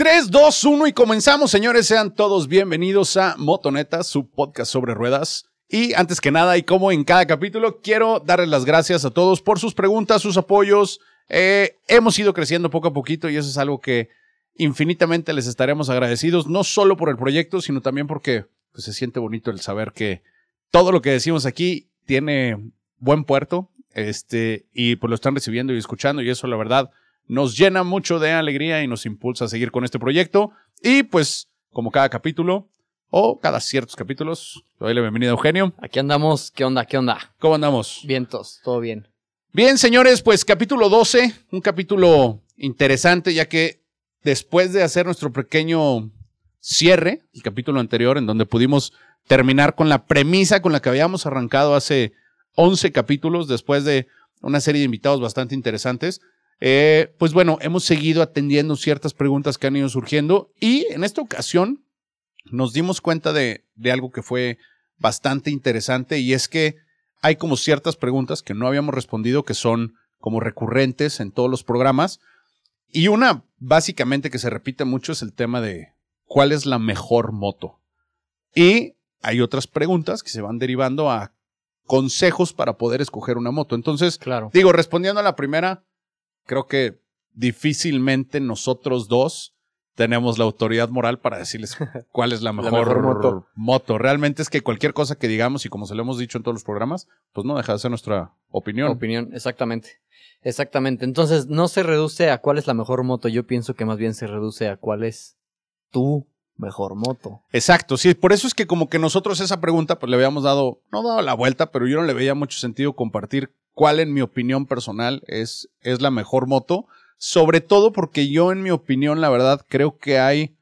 3, 2, 1 y comenzamos, señores. Sean todos bienvenidos a Motoneta, su podcast sobre ruedas. Y antes que nada, y como en cada capítulo, quiero darles las gracias a todos por sus preguntas, sus apoyos. Eh, hemos ido creciendo poco a poquito y eso es algo que infinitamente les estaremos agradecidos, no solo por el proyecto, sino también porque pues, se siente bonito el saber que todo lo que decimos aquí tiene buen puerto, este, y pues lo están recibiendo y escuchando, y eso la verdad nos llena mucho de alegría y nos impulsa a seguir con este proyecto. Y pues, como cada capítulo, o cada ciertos capítulos, doy la bienvenida a Eugenio. Aquí andamos, ¿qué onda? ¿Qué onda? ¿Cómo andamos? Vientos, todo bien. Bien, señores, pues capítulo 12, un capítulo interesante, ya que después de hacer nuestro pequeño cierre, el capítulo anterior, en donde pudimos terminar con la premisa con la que habíamos arrancado hace 11 capítulos, después de una serie de invitados bastante interesantes, eh, pues bueno, hemos seguido atendiendo ciertas preguntas que han ido surgiendo y en esta ocasión nos dimos cuenta de, de algo que fue bastante interesante y es que hay como ciertas preguntas que no habíamos respondido que son como recurrentes en todos los programas y una básicamente que se repite mucho es el tema de cuál es la mejor moto. Y hay otras preguntas que se van derivando a consejos para poder escoger una moto. Entonces, Claro. digo, respondiendo a la primera, creo que difícilmente nosotros dos tenemos la autoridad moral para decirles cuál es la mejor, mejor moto. moto. Realmente es que cualquier cosa que digamos, y como se lo hemos dicho en todos los programas, pues no deja de ser nuestra opinión. Opinión, exactamente. Exactamente. Entonces, no se reduce a cuál es la mejor moto. Yo pienso que más bien se reduce a cuál es tu mejor moto. Exacto, sí, por eso es que como que nosotros esa pregunta pues le habíamos dado, no dado la vuelta, pero yo no le veía mucho sentido compartir cuál en mi opinión personal es, es la mejor moto, sobre todo porque yo en mi opinión la verdad creo que hay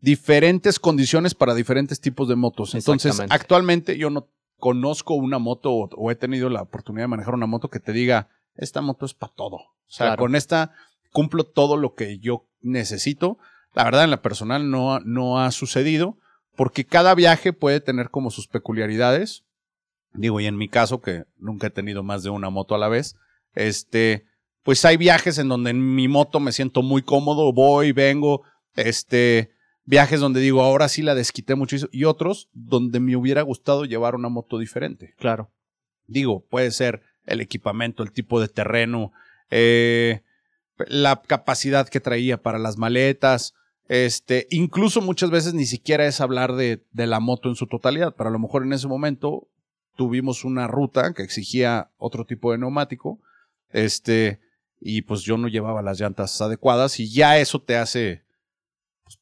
diferentes condiciones para diferentes tipos de motos. Entonces, actualmente yo no conozco una moto o, o he tenido la oportunidad de manejar una moto que te diga, esta moto es para todo. O sea, Claro. con esta cumplo todo lo que yo necesito. La verdad, en la personal no, no ha sucedido porque cada viaje puede tener como sus peculiaridades. Digo, y en mi caso, que nunca he tenido más de una moto a la vez, este, pues hay viajes en donde en mi moto me siento muy cómodo, voy, vengo, este, viajes donde digo, ahora sí la desquité mucho y otros donde me hubiera gustado llevar una moto diferente. Claro. Digo, puede ser el equipamiento, el tipo de terreno, eh, la capacidad que traía para las maletas. Este, incluso muchas veces ni siquiera es hablar de, de la moto en su totalidad. Pero a lo mejor en ese momento tuvimos una ruta que exigía otro tipo de neumático. Este, y pues yo no llevaba las llantas adecuadas y ya eso te hace pues,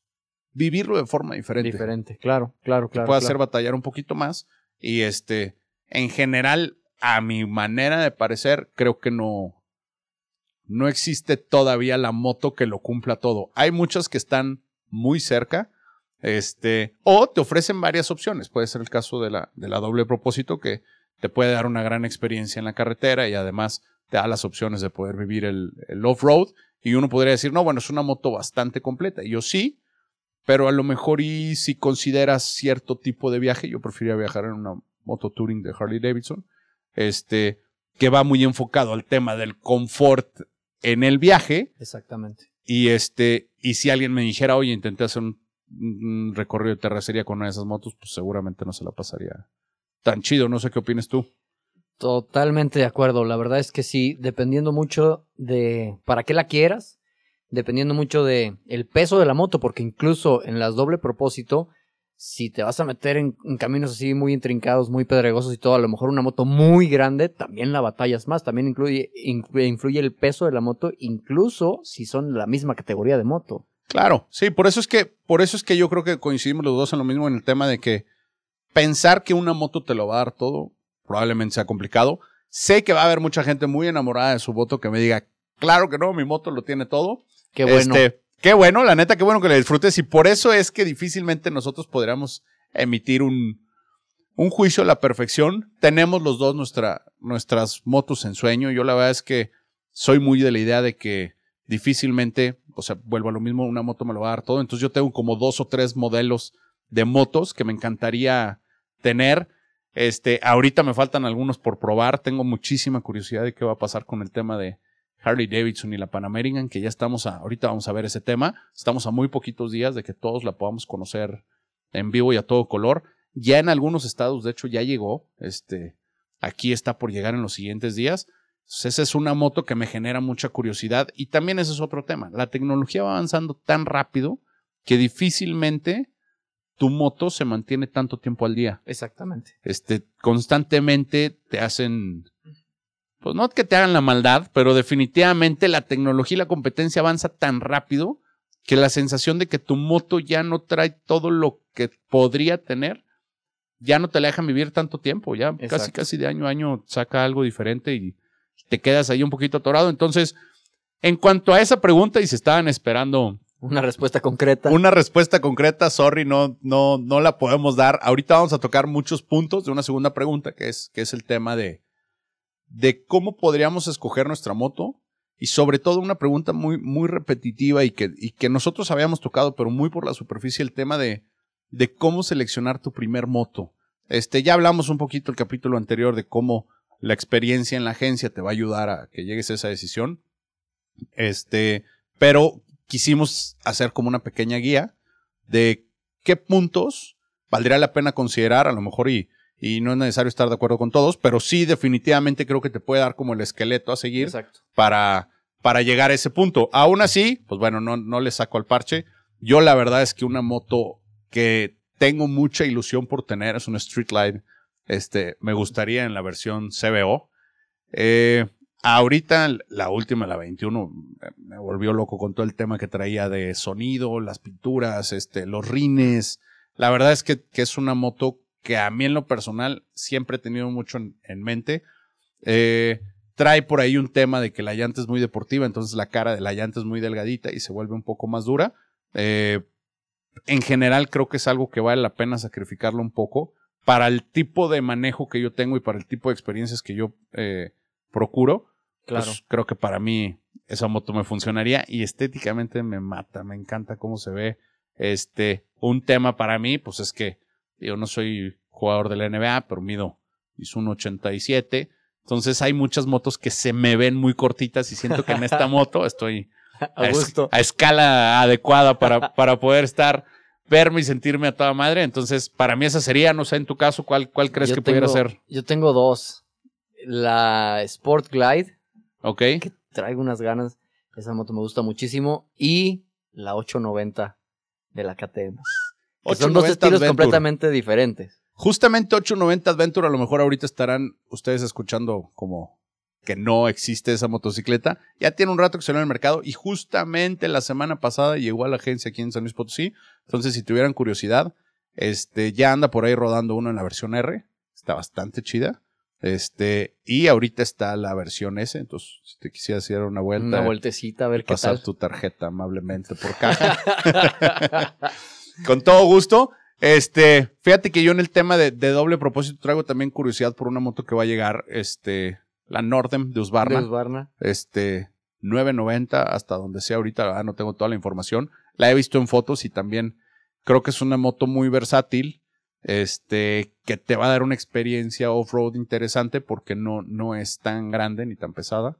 vivirlo de forma diferente Diferente. Claro, claro, te claro. puede claro. hacer batallar un poquito más. Y este, en general, a mi manera de parecer, creo que no, no existe todavía la moto que lo cumpla todo. Hay muchas que están muy cerca. Este, o te ofrecen varias opciones. Puede ser el caso de la, de la doble propósito que te puede dar una gran experiencia en la carretera y además te da las opciones de poder vivir el, el off-road. Y uno podría decir, no, bueno, es una moto bastante completa. Y yo sí, pero a lo mejor y si consideras cierto tipo de viaje, yo preferiría viajar en una moto touring de Harley Davidson, este, que va muy enfocado al tema del confort en el viaje Exactamente. y este, y si alguien me dijera, oye, intenté hacer un, recorrido de terracería con una de esas motos, pues seguramente no se la pasaría tan chido. No sé qué opinas tú. Totalmente de acuerdo. La verdad es que sí, dependiendo mucho de para qué la quieras, dependiendo mucho de el peso de la moto, porque incluso en las doble propósito, si te vas a meter en, en caminos así muy intrincados, muy pedregosos y todo, a lo mejor una moto muy grande, también la batallas más, también incluye, influye el peso de la moto, incluso si son la misma categoría de moto. Claro, sí, por eso es que, por eso es que yo creo que coincidimos los dos en lo mismo en el tema de que pensar que una moto te lo va a dar todo probablemente sea complicado. Sé que va a haber mucha gente muy enamorada de su moto que me diga, claro que no, mi moto lo tiene todo. Qué bueno. Este, qué bueno, la neta, qué bueno que le disfrutes. Y por eso es que difícilmente nosotros podríamos emitir un, un juicio a la perfección. Tenemos los dos nuestra, nuestras motos en sueño. Yo la verdad es que soy muy de la idea de que difícilmente, o sea, vuelvo a lo mismo, una moto me lo va a dar todo. Entonces yo tengo como dos o tres modelos de motos que me encantaría tener. Este, ahorita me faltan algunos por probar. Tengo muchísima curiosidad de qué va a pasar con el tema de Harley Davidson y la Pan American, que ya estamos a, ahorita vamos a ver ese tema, estamos a muy poquitos días de que todos la podamos conocer en vivo y a todo color. Ya en algunos estados, de hecho, ya llegó, este, aquí está por llegar en los siguientes días. Esa es una moto que me genera mucha curiosidad y también ese es otro tema. La tecnología va avanzando tan rápido que difícilmente tu moto se mantiene tanto tiempo al día. Exactamente. Este, constantemente te hacen, pues no que te hagan la maldad, pero definitivamente la tecnología y la competencia avanza tan rápido que la sensación de que tu moto ya no trae todo lo que podría tener, ya no te la dejan vivir tanto tiempo, ya casi casi de año a año saca algo diferente y te quedas ahí un poquito atorado. Entonces, en cuanto a esa pregunta, y se estaban esperando una respuesta concreta. Una respuesta concreta, sorry, no, no, no la podemos dar. Ahorita vamos a tocar muchos puntos de una segunda pregunta, que es, que es el tema de, de cómo podríamos escoger nuestra moto. Y sobre todo una pregunta muy, muy repetitiva y que, y que nosotros habíamos tocado, pero muy por la superficie, el tema de, de cómo seleccionar tu primer moto. Este, ya hablamos un poquito el capítulo anterior de cómo la experiencia en la agencia te va a ayudar a que llegues a esa decisión. Este, pero quisimos hacer como una pequeña guía de qué puntos valdría la pena considerar, a lo mejor y, y no es necesario estar de acuerdo con todos, pero sí definitivamente creo que te puede dar como el esqueleto a seguir para para llegar a ese punto. Aún así, pues bueno, no, no le saco al parche. Yo la verdad es que una moto que tengo mucha ilusión por tener es una Street Light. Este, me gustaría en la versión CBO. Eh, Ahorita, la última, la 21, me volvió loco con todo el tema que traía de sonido, las pinturas, este, los rines. La verdad es que, es una moto que a mí en lo personal siempre he tenido mucho en, mente. Eh, trae por ahí un tema de que la llanta es muy deportiva, entonces la cara de la llanta es muy delgadita y se vuelve un poco más dura. Eh, en general creo que es algo que vale la pena sacrificarlo un poco para el tipo de manejo que yo tengo y para el tipo de experiencias que yo eh, procuro. Pues, claro. creo que para mí esa moto me funcionaría y estéticamente me mata, me encanta cómo se ve. Este, un tema para mí, pues es que yo no soy jugador de la NBA, pero mido, hizo un 87. Entonces hay muchas motos que se me ven muy cortitas y siento que en esta moto estoy a, a, escala adecuada para, para poder estar, verme y sentirme a toda madre. Entonces, para mí esa sería, no sé, en tu caso, ¿cuál, cuál crees que pudiera ser? Yo tengo dos. La Sport Glide Ok. Que traigo unas ganas. Esa moto me gusta muchísimo. Y la 890 de la KTM. son dos estilos completamente diferentes. Justamente 890 Adventure, a lo mejor ahorita estarán ustedes escuchando como que no existe esa motocicleta. Ya tiene un rato que salió en el mercado y justamente la semana pasada llegó a la agencia aquí en San Luis Potosí. Entonces, si tuvieran curiosidad, este ya anda por ahí rodando uno en la versión R. Está bastante chida. Este, y ahorita está la versión S, entonces si te quisieras hacer una vuelta. Una vueltecita a ver qué pasar tu tarjeta amablemente por caja. Con todo gusto. Este, fíjate que yo en el tema de, doble propósito traigo también curiosidad por una moto que va a llegar, este, la Nordem de Usbarna. De Usbarna. Este, 990 hasta donde sea ahorita, no tengo toda la información. La he visto en fotos y también creo que es una moto muy versátil este, que te va a dar una experiencia off-road interesante porque no, no es tan grande ni tan pesada.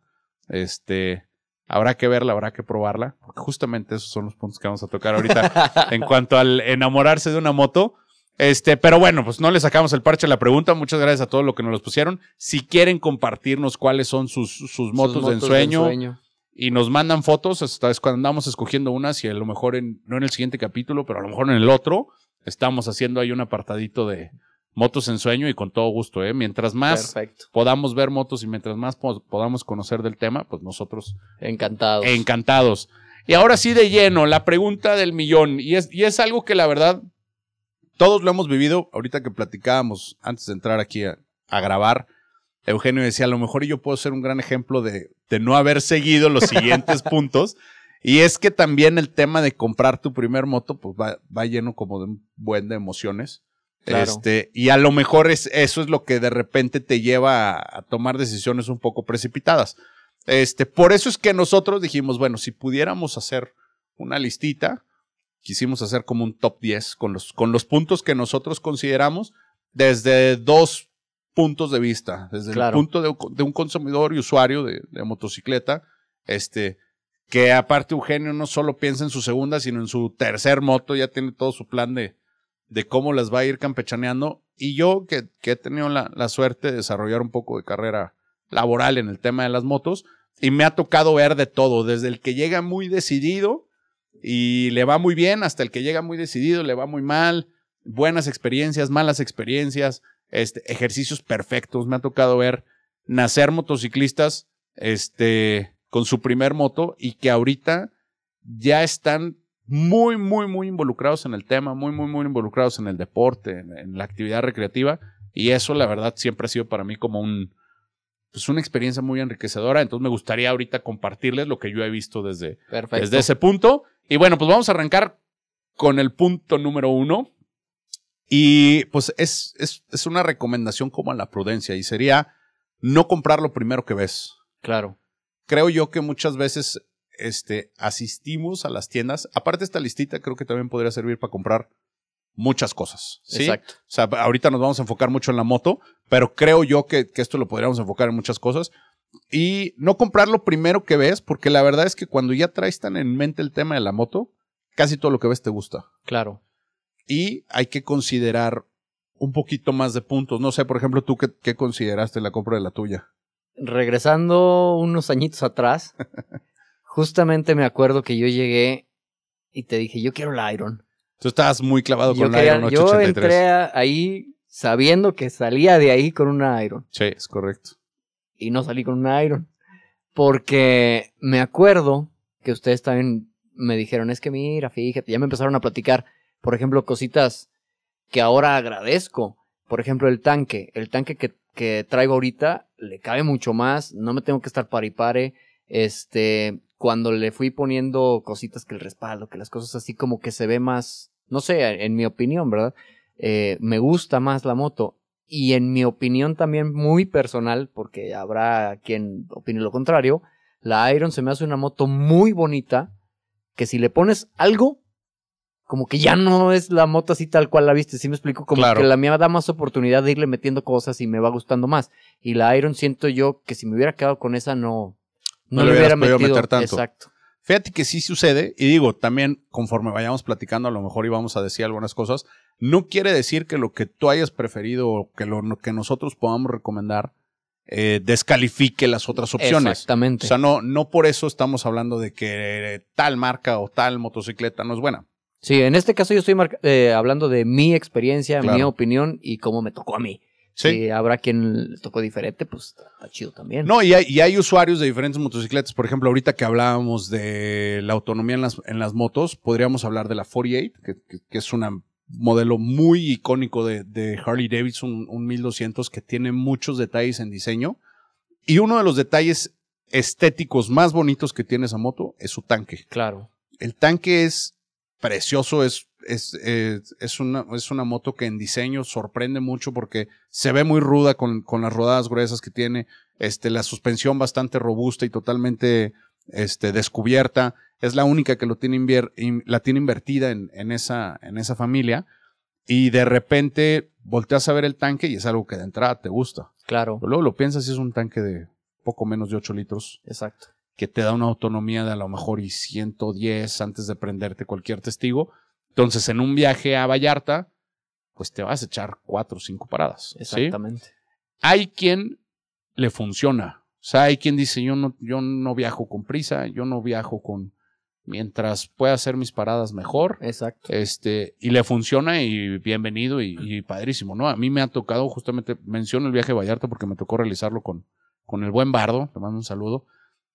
Este, habrá que verla, habrá que probarla, porque justamente esos son los puntos que vamos a tocar ahorita en cuanto al enamorarse de una moto. Este, pero bueno, pues no le sacamos el parche a la pregunta. Muchas gracias a todos los que nos los pusieron. Si quieren compartirnos cuáles son sus, sus, motos, de ensueño, y nos mandan fotos, esta vez cuando andamos escogiendo unas y a lo mejor en, no en el siguiente capítulo, pero a lo mejor en el otro, estamos haciendo ahí un apartadito de motos en sueño y con todo gusto, ¿eh? Mientras más podamos ver motos y mientras más podamos conocer del tema, pues nosotros encantados. Encantados. Y ahora sí de lleno, la pregunta del millón. Y es, y es algo que la verdad todos lo hemos vivido. Ahorita que platicábamos antes de entrar aquí a, grabar, Eugenio decía, a lo mejor yo puedo ser un gran ejemplo de, de no haber seguido los siguientes puntos. Y es que también el tema de comprar tu primer moto, pues va, va lleno como de un buen de emociones. Este, y a lo mejor es, eso es lo que de repente te lleva a, tomar decisiones un poco precipitadas. Este, por eso es que nosotros dijimos, bueno, si pudiéramos hacer una listita, quisimos hacer como un top 10 con los, con los puntos que nosotros consideramos desde dos puntos de vista, desde el punto de, un consumidor y usuario de, de motocicleta Este, que aparte Eugenio no solo piensa en su segunda, sino en su tercer moto, ya tiene todo su plan de, de cómo las va a ir campechaneando. Y yo, que, que he tenido la, la, suerte de desarrollar un poco de carrera laboral en el tema de las motos, y me ha tocado ver de todo, desde el que llega muy decidido y le va muy bien, hasta el que llega muy decidido, le va muy mal, buenas experiencias, malas experiencias, este, ejercicios perfectos. Me ha tocado ver nacer motociclistas, este, con su primer moto y que ahorita ya están muy, muy, muy involucrados en el tema, muy, muy, muy involucrados en el deporte, en, la actividad recreativa. Y eso, la verdad, siempre ha sido para mí como un, pues una experiencia muy enriquecedora. Entonces me gustaría ahorita compartirles lo que yo he visto desde, desde ese punto. Y bueno, pues vamos a arrancar con el punto número uno. Y pues es, es, es una recomendación como a la prudencia y sería no comprar lo primero que ves. Claro creo yo que muchas veces este, asistimos a las tiendas. Aparte, esta listita creo que también podría servir para comprar muchas cosas. ¿sí? Exacto. O sea, ahorita nos vamos a enfocar mucho en la moto, pero creo yo que, que esto lo podríamos enfocar en muchas cosas. Y no comprar lo primero que ves, porque la verdad es que cuando ya traes tan en mente el tema de la moto, casi todo lo que ves te gusta. Claro. Y hay que considerar un poquito más de puntos. No sé, por ejemplo, tú qué, qué consideraste la compra de la tuya regresando unos añitos atrás, justamente me acuerdo que yo llegué y te dije, yo quiero la Iron. Tú estabas muy clavado con la Iron 883. Yo entré ahí sabiendo que salía de ahí con una Iron. Sí, es correcto. Y no salí con una Iron. Porque me acuerdo que ustedes también me dijeron, es que mira, fíjate, ya me empezaron a platicar, por ejemplo, cositas que ahora agradezco. Por ejemplo, el tanque. El tanque que que traigo ahorita le cabe mucho más, no me tengo que estar paripare, este, cuando le fui poniendo cositas que el respaldo, que las cosas así como que se ve más, no sé, en mi opinión, ¿verdad? Eh, me gusta más la moto. Y en mi opinión también muy personal, porque habrá quien opine lo contrario, la Iron se me hace una moto muy bonita, que si le pones algo, como que ya no es la moto así tal cual la viste, ¿sí me explico? Como que la mía da más oportunidad de irle metiendo cosas y me va gustando más. Y la Iron siento yo que si me hubiera quedado con esa no, no, le hubiera metido. meter tanto. Exacto. Fíjate que sí sucede, y digo, también conforme vayamos platicando, a lo mejor íbamos a decir algunas cosas, no quiere decir que lo que tú hayas preferido o que lo que nosotros podamos recomendar eh, descalifique las otras opciones. Exactamente. O sea, no, no por eso estamos hablando de que tal marca o tal motocicleta no es buena. Sí, en este caso yo estoy eh, hablando de mi experiencia, mi opinión y cómo me tocó a mí. Sí. Si habrá quien le tocó diferente, pues está chido también. No, y hay, y hay, usuarios de diferentes motocicletas. Por ejemplo, ahorita que hablábamos de la autonomía en las, en las motos, podríamos hablar de la 48, que, que, es un modelo muy icónico de, de Harley Davidson, un 1200 que tiene muchos detalles en diseño. Y uno de los detalles estéticos más bonitos que tiene esa moto es su tanque. Claro. El tanque es precioso, es, es, es, una, es una moto que en diseño sorprende mucho porque se ve muy ruda con, con las rodadas gruesas que tiene, este, la suspensión bastante robusta y totalmente este, descubierta. Es la única que lo tiene la tiene invertida en, en, esa, en esa familia. Y de repente volteas a ver el tanque y es algo que de entrada te gusta. Claro. Pero luego lo piensas y es un tanque de poco menos de 8 litros. Exacto que te da una autonomía de a lo mejor y 110 antes de prenderte cualquier testigo. Entonces, en un viaje a Vallarta, pues te vas a echar cuatro o cinco paradas. Exactamente. Hay quien le funciona. O sea, hay quien dice, yo no, yo no viajo con prisa, yo no viajo con... Mientras pueda hacer mis paradas mejor. Exacto. Este, y le funciona y bienvenido y, y padrísimo, ¿no? A mí me ha tocado, justamente menciono el viaje a Vallarta porque me tocó realizarlo con, con el buen Bardo, le mando un saludo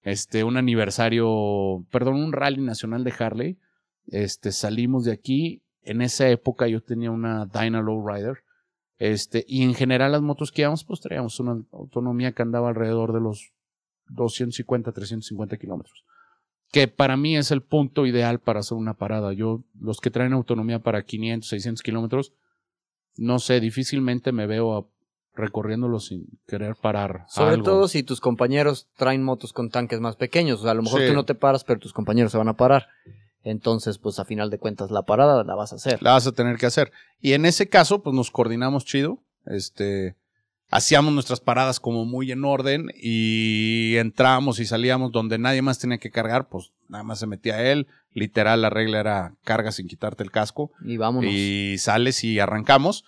este, un aniversario, perdón, un rally nacional de Harley. Este, salimos de aquí. En esa época yo tenía una Dyna Rider. Este, y en general las motos que íbamos, pues traíamos una autonomía que andaba alrededor de los 250, 350 kilómetros. Que para mí es el punto ideal para hacer una parada. Yo, los que traen autonomía para 500, 600 kilómetros, no sé, difícilmente me veo a recorriéndolo sin querer parar. Sobre todo si tus compañeros traen motos con tanques más pequeños. O sea, a lo mejor tú no te paras, pero tus compañeros se van a parar. Entonces, pues a final de cuentas, la parada la vas a hacer. La vas a tener que hacer. Y en ese caso, pues nos coordinamos chido. Este. hacíamos nuestras paradas como muy en orden y entrábamos y salíamos donde nadie más tenía que cargar, pues nada más se metía él. Literal, la regla era carga sin quitarte el casco. Y vámonos. Y sales y arrancamos.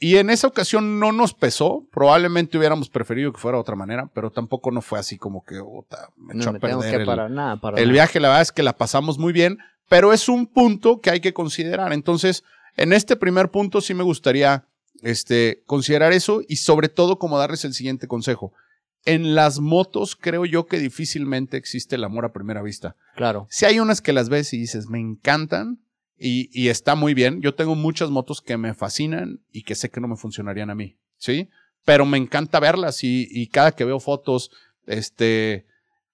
Y en esa ocasión no nos pesó. Probablemente hubiéramos preferido que fuera de otra manera, pero tampoco no fue así como que puta, me no echó a me tengo perder que el- parar nada. Para el nada. viaje, la verdad es que la pasamos muy bien, pero es un punto que hay que considerar. Entonces, en este primer punto sí me gustaría este, considerar eso y sobre todo como darles el siguiente consejo. En las motos creo yo que difícilmente existe el amor a primera vista. Claro. Si hay unas que las ves y dices, me encantan y, y está muy bien. Yo tengo muchas motos que me fascinan y que sé que no me funcionarían a mí, ¿sí? Pero me encanta verlas y, y cada que veo fotos, este,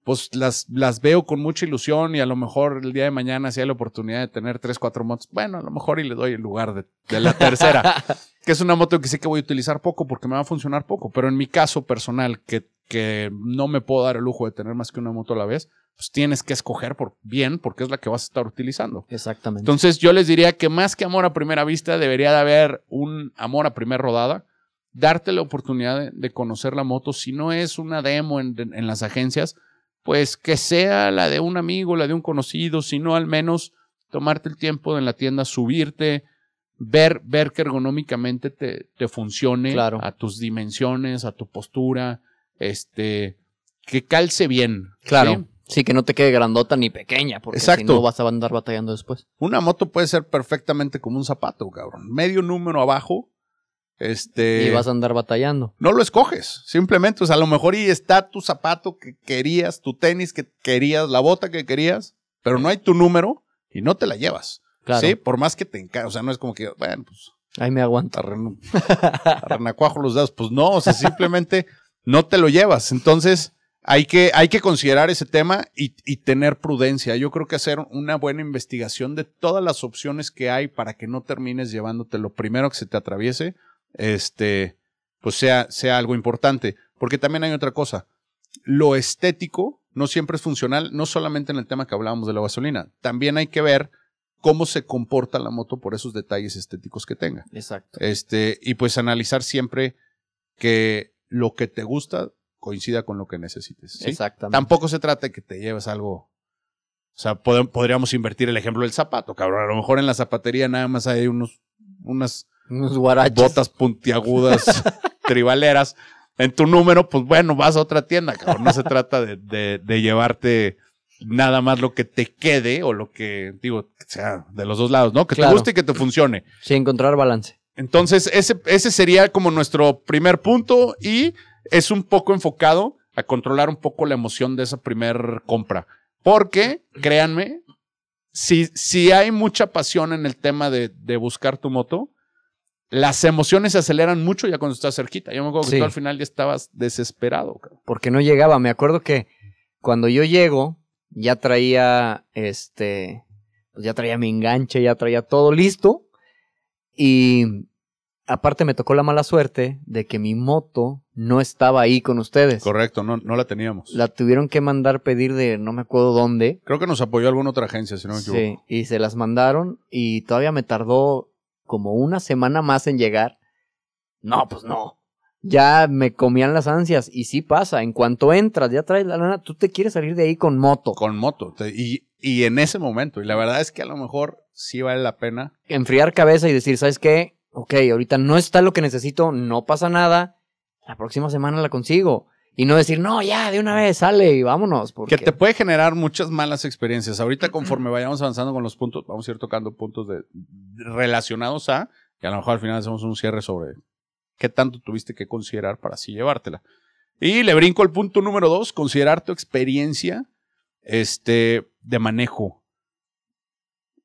pues las, las veo con mucha ilusión y a lo mejor el día de mañana si hay la oportunidad de tener tres, cuatro motos, bueno, a lo mejor y le doy el lugar de, de la tercera, que es una moto que sé que voy a utilizar poco porque me va a funcionar poco, pero en mi caso personal, que, que no me puedo dar el lujo de tener más que una moto a la vez, pues tienes que escoger por bien porque es la que vas a estar utilizando. Exactamente. Entonces yo les diría que más que amor a primera vista debería de haber un amor a primera rodada, darte la oportunidad de, de conocer la moto, si no es una demo en, en las agencias, pues que sea la de un amigo, la de un conocido, si no al menos tomarte el tiempo en la tienda, subirte, ver, ver que ergonómicamente te, te funcione Claro. a tus dimensiones, a tu postura, este, que calce bien. claro. ¿sí? ¿Sí? que no te quede grandota ni pequeña, porque si Exacto. no vas a andar batallando después. Una moto puede ser perfectamente como un zapato, cabrón. Medio número abajo, este... y vas a andar batallando. No lo escoges, simplemente, o sea, a lo mejor y está tu zapato que querías, tu tenis que querías, la bota que querías, pero no hay tu número y no te la llevas. Claro. Sí, por más que te encanta, o sea, no es como que, bueno, pues, Ahí me aguanto. arren- arrenacuajo los dedos, pues no, o sea, simplemente no te lo llevas. Entonces, hay que, hay que considerar ese tema y, y tener prudencia. Yo creo que hacer una buena investigación de todas las opciones que hay para que no termines llevándote lo primero que se te atraviese, este, pues sea, sea algo importante. Porque también hay otra cosa. Lo estético no siempre es funcional, no solamente en el tema que hablábamos de la gasolina. También hay que ver cómo se comporta la moto por esos detalles estéticos que tenga. Exacto. Este, y pues analizar siempre que lo que te gusta coincida con lo que necesites. ¿sí? Exactamente. Tampoco se trata de que te lleves algo. O sea, pod- podríamos invertir el ejemplo del zapato, cabrón. A lo mejor en la zapatería nada más hay unos, unas Unos guaraches. botas puntiagudas, tribaleras. En tu número, pues bueno, vas a otra tienda, cabrón. No se trata de, de- de llevarte nada más lo que te quede o lo que, digo, que sea de los dos lados, ¿no? Que Claro. te guste y que te funcione. Sí, encontrar balance. Entonces, ese, ese sería como nuestro primer punto y es un poco enfocado a controlar un poco la emoción de esa primer compra. Porque, créanme, si, si hay mucha pasión en el tema de, de buscar tu moto, las emociones se aceleran mucho ya cuando estás cerquita. Yo me acuerdo que Sí. tú al final ya estabas desesperado. cabrón. Porque no llegaba. Me acuerdo que cuando yo llego, ya traía este. Pues ya traía mi enganche, ya traía todo listo. Y aparte me tocó la mala suerte de que mi moto no estaba ahí con ustedes. Correcto, no, no la teníamos. La tuvieron que mandar pedir de no me acuerdo dónde. Creo que nos apoyó alguna otra agencia, si no me equivoco. Sí, y se las mandaron y todavía me tardó como una semana más en llegar. No, pues no. Ya me comían las ansias y sí pasa, en cuanto entras, ya traes la lana, tú te quieres salir de ahí con moto. Con moto. Y, y en ese momento. Y la verdad es que a lo mejor sí vale la pena Enfriar cabeza y decir, ¿sabes qué? Ok, ahorita no está lo que necesito, no pasa nada, la próxima semana la consigo. Y no decir, no, ya, de una vez, sale y vámonos. Porque... Que te puede generar muchas malas experiencias. Ahorita, conforme vayamos avanzando con los puntos, vamos a ir tocando puntos de, relacionados a, y a lo mejor al final hacemos un cierre sobre qué tanto tuviste que considerar para así llevártela. Y le brinco al punto número dos, considerar tu experiencia este, de manejo.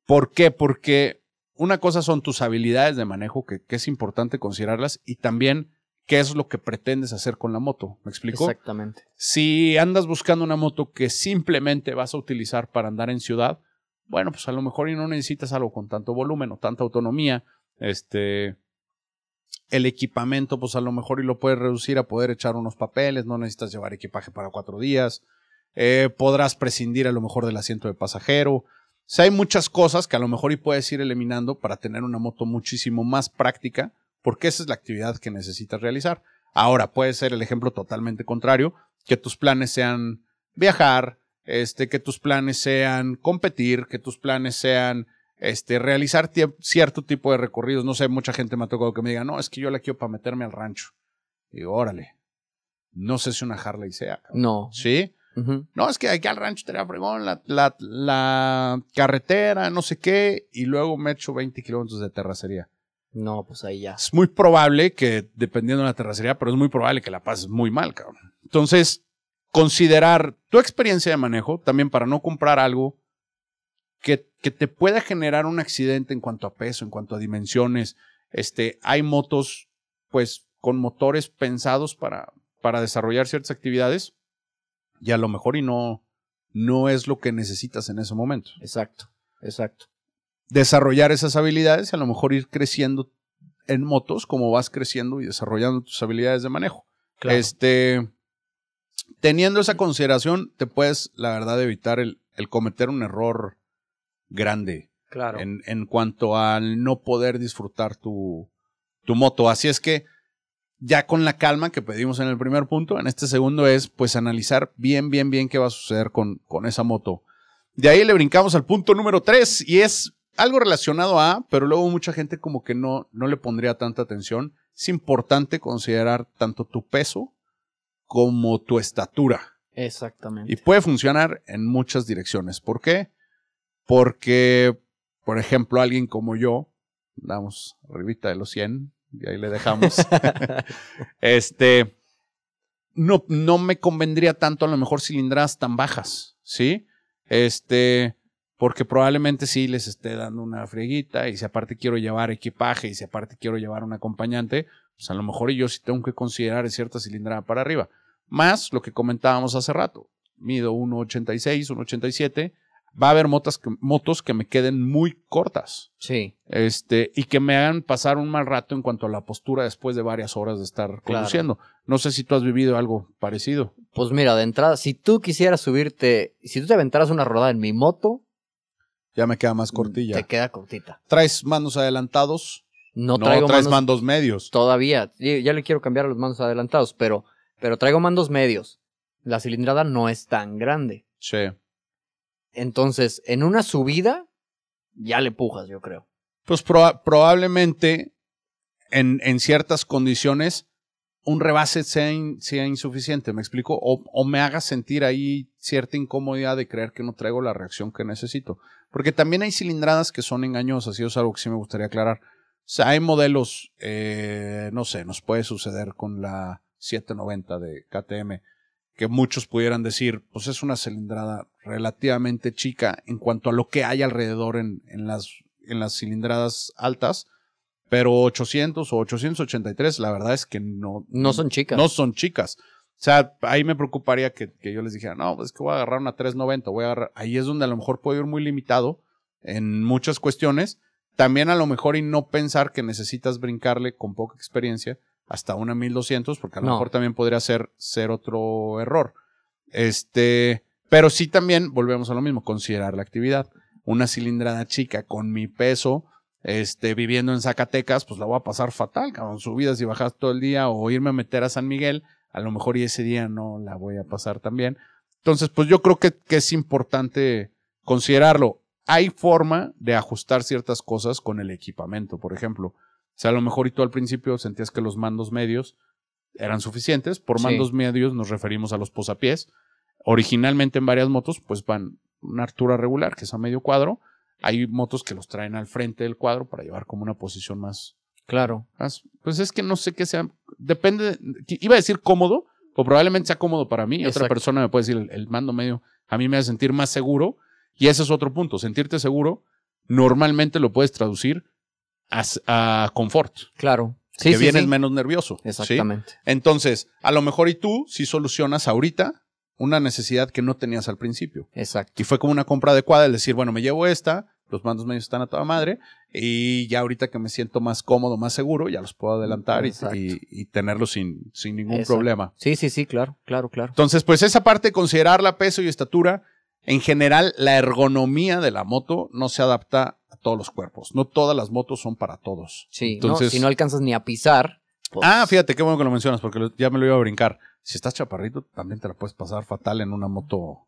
¿Por qué? Porque una cosa son tus habilidades de manejo, que, que es importante considerarlas, y también qué es lo que pretendes hacer con la moto. ¿Me explico? Exactamente. Si andas buscando una moto que simplemente vas a utilizar para andar en ciudad, bueno, pues a lo mejor y no necesitas algo con tanto volumen o tanta autonomía. Este, el equipamiento, pues a lo mejor y lo puedes reducir a poder echar unos papeles, no necesitas llevar equipaje para cuatro días. Eh, podrás prescindir a lo mejor del asiento de pasajero. O sea, hay muchas cosas que a lo mejor y puedes ir eliminando para tener una moto muchísimo más práctica, porque esa es la actividad que necesitas realizar. Ahora, puede ser el ejemplo totalmente contrario, que tus planes sean viajar, este, que tus planes sean competir, que tus planes sean este, realizar cierto tipo de recorridos. No sé, mucha gente me ha tocado que me diga, no, es que yo la quiero para meterme al rancho. Digo, órale. No sé si una Harley sea. No. ¿Sí? No, es que aquí al rancho tenía fregón, la, la, la, carretera, no sé qué, y luego me echo 20 kilómetros de terracería. No, pues ahí ya. Es muy probable que, dependiendo de la terracería, pero es muy probable que la pases muy mal, cabrón. Entonces, considerar tu experiencia de manejo también para no comprar algo que, que te pueda generar un accidente en cuanto a peso, en cuanto a dimensiones. Este, hay motos, pues, con motores pensados para, para desarrollar ciertas actividades y a lo mejor y no, no es lo que necesitas en ese momento. Exacto, exacto. Desarrollar esas habilidades y a lo mejor ir creciendo en motos como vas creciendo y desarrollando tus habilidades de manejo. Este, teniendo esa consideración, te puedes, la verdad, evitar el, el cometer un error grande. Claro. En, en, cuanto al no poder disfrutar tu, tu moto. Así es que ya con la calma que pedimos en el primer punto, en este segundo es pues analizar bien, bien, bien qué va a suceder con, con esa moto. De ahí le brincamos al punto número tres y es algo relacionado a, pero luego mucha gente como que no, no le pondría tanta atención. Es importante considerar tanto tu peso como tu estatura. Exactamente. Y puede funcionar en muchas direcciones. ¿Por qué? Porque, por ejemplo, alguien como yo, damos arribita de los 100, y ahí le dejamos. este, no, no me convendría tanto a lo mejor cilindradas tan bajas, ¿sí? Este, porque probablemente sí les esté dando una frieguita y si aparte quiero llevar equipaje y si aparte quiero llevar un acompañante, pues a lo mejor yo sí tengo que considerar cierta cilindrada para arriba. Más lo que comentábamos hace rato. Mido 1,86, 1,87 va a haber motos que, motos que me queden muy cortas. Sí. Este, y que me hagan pasar un mal rato en cuanto a la postura después de varias horas de estar conduciendo. No sé si tú has vivido algo parecido. Pues mira, de entrada, si tú quisieras subirte, si tú te aventaras una rodada en mi moto. Ya me queda más cortilla. Te queda cortita. ¿Traes mandos adelantados? No, traigo traes mandos, medios. Todavía. Ya le quiero cambiar a los mandos adelantados, pero, pero traigo mandos medios. La cilindrada no es tan grande. Sí. Entonces, en una subida, ya le pujas, yo creo. Pues probablemente en, en, ciertas condiciones un rebase sea, sea insuficiente, ¿me explico? O, o, me haga sentir ahí cierta incomodidad de creer que no traigo la reacción que necesito. Porque también hay cilindradas que son engañosas y eso es algo que sí me gustaría aclarar. O sea, hay modelos, eh, no sé, nos puede suceder con la 790 de KTM que muchos pudieran decir, pues es una cilindrada relativamente chica en cuanto a lo que hay alrededor en, en, las, en las cilindradas altas, pero 800 o 883, la verdad es que no, no son chicas. No son chicas. O sea, ahí me preocuparía que, que yo les dijera, no, pues es que voy a agarrar una 390, voy a agarrar, ahí es donde a lo mejor puedo ir muy limitado en muchas cuestiones. También a lo mejor y no pensar que necesitas brincarle con poca experiencia hasta una 1200, porque a lo mejor también podría ser, ser otro error. Este, pero sí también, volvemos a lo mismo, considerar la actividad. Una cilindrada chica con mi peso, este, viviendo en Zacatecas, pues la voy a pasar fatal, cabrón. Subidas y bajas todo el día o irme a meter a San Miguel, a lo mejor y ese día no la voy a pasar tan bien. Entonces, pues yo creo que, que es importante considerarlo. Hay forma de ajustar ciertas cosas con el equipamiento, por ejemplo. O sea, a lo mejor y tú al principio sentías que los mandos medios eran suficientes. Por mandos medios nos referimos a los posapiés. Originalmente en varias motos, pues van una altura regular, que es a medio cuadro. Hay motos que los traen al frente del cuadro para llevar como una posición más. Claro. pues es que no sé qué sea. Depende. iba a decir cómodo, o probablemente sea cómodo para mí. Otra persona me puede decir el, el mando medio a mí me hace sentir más seguro. Y ese es otro punto. Sentirte seguro normalmente lo puedes traducir a, confort. Claro. Sí, que vienes menos nervioso. Exactamente. Entonces, a lo mejor y tú si solucionas ahorita una necesidad que no tenías al principio. Exacto. Y fue como una compra adecuada el decir, bueno, me llevo esta, los mandos medios están a toda madre, y ya ahorita que me siento más cómodo, más seguro, ya los puedo adelantar y, y, tenerlos sin, sin ningún problema. Sí, sí, sí, claro, claro, claro. Entonces, pues esa parte, considerar la peso y estatura, en general, la ergonomía de la moto no se adapta todos los cuerpos. No todas las motos son para todos. Sí, Entonces, si no alcanzas ni a pisar. pues, Ah, fíjate, qué bueno que lo mencionas, porque ya me lo iba a brincar. Si estás chaparrito, también te la puedes pasar fatal en una moto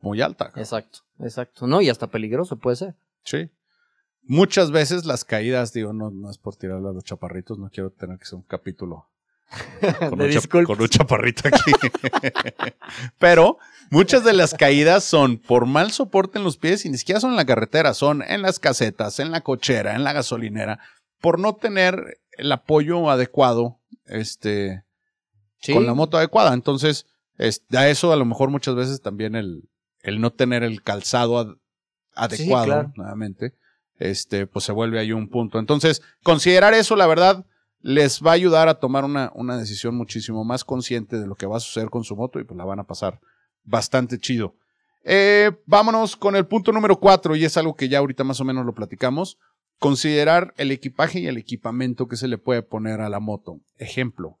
muy alta. Exacto, exacto. No, y hasta peligroso puede ser. Sí. Muchas veces las caídas, digo, no, no es por tirarle a los chaparritos, no quiero tener que ser un capítulo con, De un, con chaparrito aquí. Pero muchas de las caídas son por mal soporte en los pies y ni siquiera son en la carretera, son en las casetas, en la cochera, en la gasolinera, por no tener el apoyo adecuado este, Sí. con la moto adecuada. Entonces, es- a eso a lo mejor muchas veces también el, el no tener el calzado ad- adecuado, claro. nuevamente, este, pues se vuelve ahí un punto. Entonces, considerar eso, la verdad, les va a ayudar a tomar una, una decisión muchísimo más consciente de lo que va a suceder con su moto y pues la van a pasar bastante chido. Eh, vámonos con el punto número cuatro, y es algo que ya ahorita más o menos lo platicamos. Considerar el equipaje y el equipamiento que se le puede poner a la moto. Ejemplo,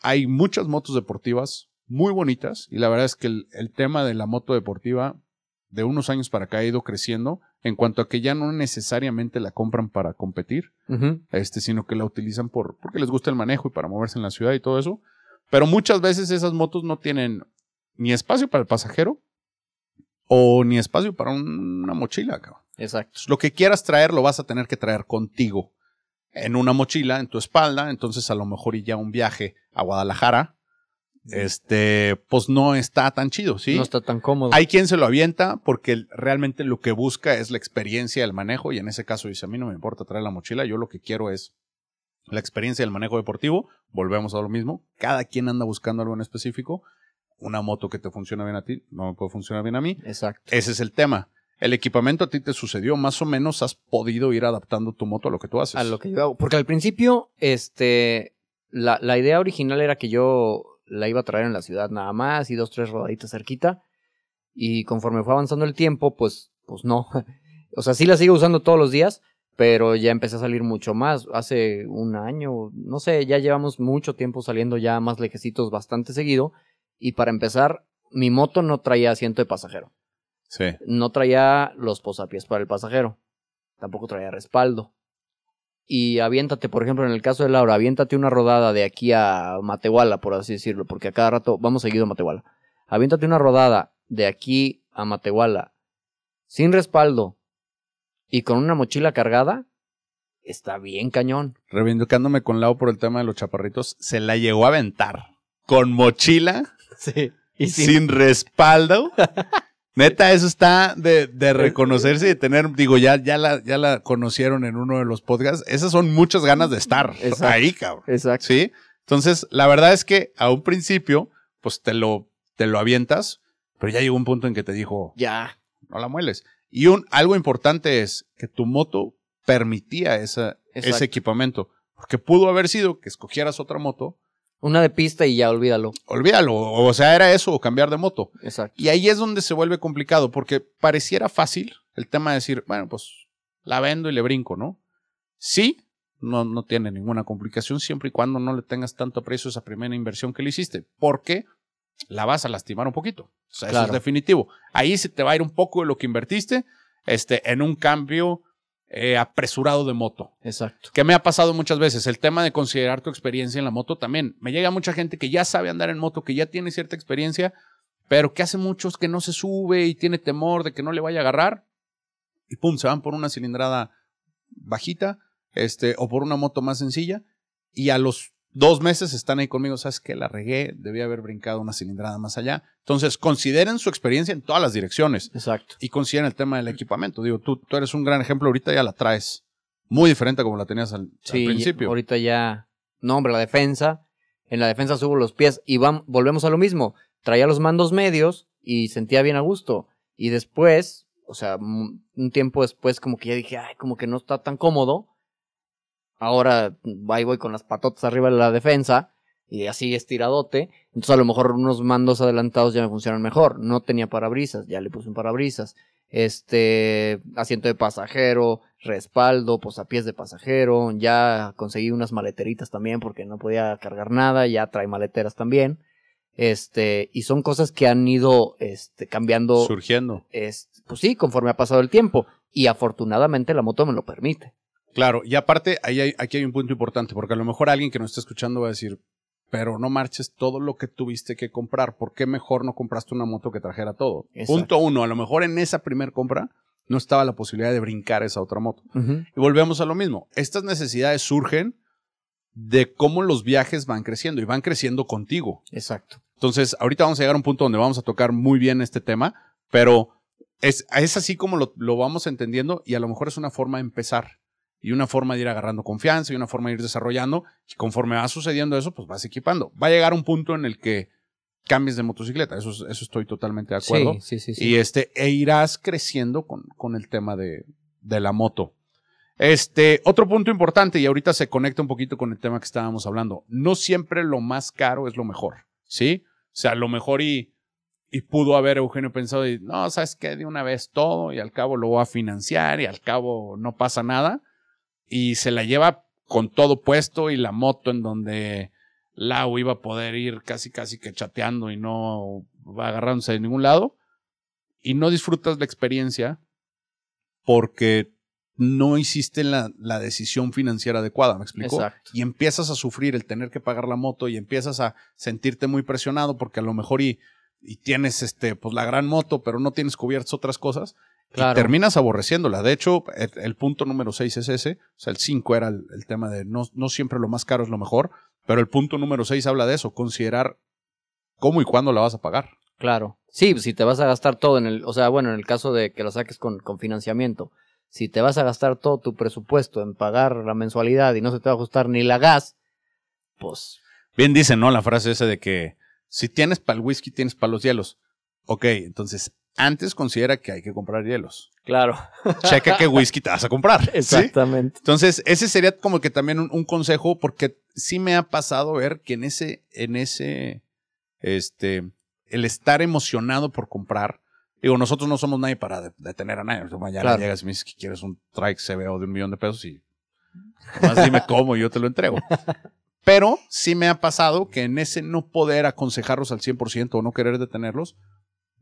hay muchas motos deportivas muy bonitas y la verdad es que el, el tema de la moto deportiva de unos años para acá ha ido creciendo en cuanto a que ya no necesariamente la compran para competir, este, sino que la utilizan por, porque les gusta el manejo y para moverse en la ciudad y todo eso. Pero muchas veces esas motos no tienen ni espacio para el pasajero o ni espacio para un- una mochila. cabrón. Exacto. Lo que quieras traer lo vas a tener que traer contigo en una mochila, en tu espalda. Entonces, a lo mejor y ya un viaje a Guadalajara, este, pues no está tan chido, ¿sí? No está tan cómodo. Hay quien se lo avienta porque realmente lo que busca es la experiencia del manejo y en ese caso dice, a mí no me importa traer la mochila, yo lo que quiero es la experiencia del manejo deportivo. Volvemos a lo mismo, cada quien anda buscando algo en específico. Una moto que te funciona bien a ti, no me puede funcionar bien a mí. Exacto. Ese es el tema. El equipamiento a ti te sucedió, más o menos has podido ir adaptando tu moto a lo que tú haces. A lo que yo hago. Porque al principio, este, la, la idea original era que yo la iba a traer en la ciudad nada más y dos, tres rodaditas cerquita. Y conforme fue avanzando el tiempo, pues, pues no. O sea, sí la sigo usando todos los días, pero ya empecé a salir mucho más. Hace un año, no sé, ya llevamos mucho tiempo saliendo ya más lejecitos bastante seguido. Y para empezar, mi moto no traía asiento de pasajero. Sí. no traía los posapiés para el pasajero. Tampoco traía respaldo. Y aviéntate, por ejemplo, en el caso de Laura, aviéntate una rodada de aquí a Matehuala, por así decirlo, porque a cada rato vamos seguido a Matehuala. Aviéntate una rodada de aquí a Matehuala sin respaldo y con una mochila cargada, está bien cañón. Reivindicándome con Lau por el tema de los chaparritos, se la llegó a aventar con mochila, Sí. Y sin, respaldo. Neta, eso está de, de reconocerse y de tener, digo, ya, ya, la, ya la conocieron en uno de los podcasts. Esas son muchas ganas de estar Exacto. ahí, cabrón. Exacto. ¿Sí? Entonces, la verdad es que a un principio, pues te lo, te lo avientas, pero ya llegó un punto en que te dijo, Ya. no la mueles. Y un, algo importante es que tu moto permitía esa, ese equipamiento. Porque pudo haber sido que escogieras otra moto, Una de pista y ya olvídalo. olvídalo, o sea, era eso o cambiar de moto. Exacto. Y ahí es donde se vuelve complicado, porque pareciera fácil el tema de decir, bueno, pues la vendo y le brinco, ¿no? Sí, no, no tiene ninguna complicación siempre y cuando no le tengas tanto aprecio a esa primera inversión que le hiciste, porque la vas a lastimar un poquito. O sea, eso es definitivo. Ahí se te va a ir un poco de lo que invertiste este, en un cambio eh, apresurado de moto. Exacto. Que me ha pasado muchas veces. El tema de considerar tu experiencia en la moto también. Me llega mucha gente que ya sabe andar en moto, que ya tiene cierta experiencia, pero que hace muchos que no se sube y tiene temor de que no le vaya a agarrar. Y pum, se van por una cilindrada bajita, este, o por una moto más sencilla. Y a los dos meses están ahí conmigo. ¿Sabes qué? La regué, debí haber brincado una cilindrada más allá. Entonces, consideren su experiencia en todas las direcciones Exacto. y consideren el tema del equipamiento. Digo, tú, tú eres un gran ejemplo, ahorita ya la traes muy diferente a como la tenías al, al Sí, principio. ahorita ya. No, hombre, la defensa. En la defensa subo los pies y vam- volvemos a lo mismo. Traía los mandos medios y sentía bien a gusto. Y después, o sea, un tiempo después, como que ya dije, ay, como que no está tan cómodo. Ahora ahí voy con las patotas arriba de la defensa y así estiradote. Entonces a lo mejor unos mandos adelantados ya me funcionan mejor. No tenía parabrisas, ya le puse un parabrisas. Este, asiento de pasajero, respaldo, posapiés de pasajero. Ya conseguí unas maleteritas también porque no podía cargar nada. Ya trae maleteras también. Este, y son cosas que han ido este, cambiando surgiendo. es, pues sí, conforme ha pasado el tiempo. Y afortunadamente la moto me lo permite. Claro, y aparte, ahí hay- aquí hay un punto importante, porque a lo mejor alguien que nos está escuchando va a decir, pero no marches todo lo que tuviste que comprar, ¿por qué mejor no compraste una moto que trajera todo? Exacto. Punto uno, a lo mejor en esa primer compra no estaba la posibilidad de brincar esa otra moto. Y volvemos a lo mismo, estas necesidades surgen de cómo los viajes van creciendo y van creciendo contigo. Exacto. Entonces, ahorita vamos a llegar a un punto donde vamos a tocar muy bien este tema, pero es, es así como lo, lo vamos entendiendo y a lo mejor es una forma de empezar y una forma de ir agarrando confianza y una forma de ir desarrollando y conforme va sucediendo eso, pues vas equipando. Va a llegar un punto en el que cambies de motocicleta, eso, es- eso estoy totalmente de acuerdo. Sí, sí, sí. sí. Y este, e irás creciendo con, con el tema de, de la moto. Este, otro punto importante, y ahorita se conecta un poquito con el tema que estábamos hablando. No siempre lo más caro es lo mejor, ¿sí? O sea, lo mejor y, y pudo haber Eugenio pensado, y, no, ¿sabes qué? De una vez todo, y al cabo lo voy a financiar, y al cabo no pasa nada. Y se la lleva con todo puesto, y la moto en donde Lau iba a poder ir casi, casi que chateando y no va agarrándose de ningún lado y no disfrutas la experiencia porque no hiciste la, la decisión financiera adecuada, ¿me explico? Exacto. Y empiezas a sufrir el tener que pagar la moto y empiezas a sentirte muy presionado porque a lo mejor y, y tienes este, pues la gran moto, pero no tienes cubiertas otras cosas. Y terminas aborreciéndola. De hecho, el, el punto número 6 es ese. O sea, el 5 era el, el tema de no, no siempre lo más caro es lo mejor, pero el punto número 6 habla de eso, considerar cómo y cuándo la vas a pagar. Claro. Sí, pues, si te vas a gastar todo en el, o sea, bueno, en el caso de que lo saques con, con financiamiento, si te vas a gastar todo tu presupuesto en pagar la mensualidad y no se te va a ajustar ni la gas, pues Bien dicen, ¿no? La frase esa de que si tienes para el whisky, tienes para los hielos. Ok, entonces antes considera que hay que comprar hielos. claro. Checa qué whisky te vas a comprar. ¿sí? Exactamente. Entonces, ese sería como que también un, un consejo, porque sí me ha pasado ver que en ese, en ese, este, el estar emocionado por comprar. Digo, nosotros no somos nadie para de- detener a nadie. O sea, mañana Claro. llegas y me dices que quieres un trike CBO de un millón de pesos y más dime cómo y yo te lo entrego. Pero sí me ha pasado que en ese no poder aconsejarlos al 100% o no querer detenerlos,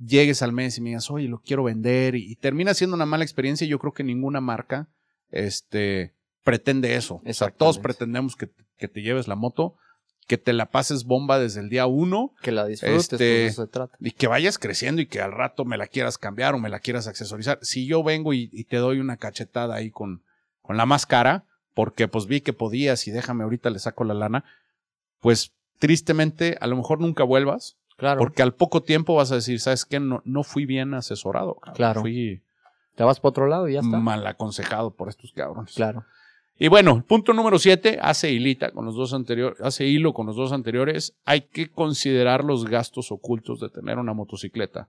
llegues al mes y me digas, oye, lo quiero vender y, y termina siendo una mala experiencia. Yo creo que ninguna marca este, pretende eso. O sea, todos pretendemos que, que te lleves la moto, que te la pases bomba desde el día uno Que la disfrutes, Este, de eso se trata. y que vayas creciendo y que al rato me la quieras cambiar o me la quieras accesorizar. Si yo vengo y, y te doy una cachetada ahí con, con la más cara, porque pues vi que podías y déjame ahorita le saco la lana, pues tristemente a lo mejor nunca vuelvas, Claro. porque al poco tiempo vas a decir, ¿sabes qué? No, no fui bien asesorado. cabrón. Claro. Fui Te vas para otro lado y ya está. mal aconsejado por estos cabrones. Claro. Y bueno, punto número siete, hace hilita con los dos anteriores, hace hilo con los dos anteriores. Hay que considerar los gastos ocultos de tener una motocicleta.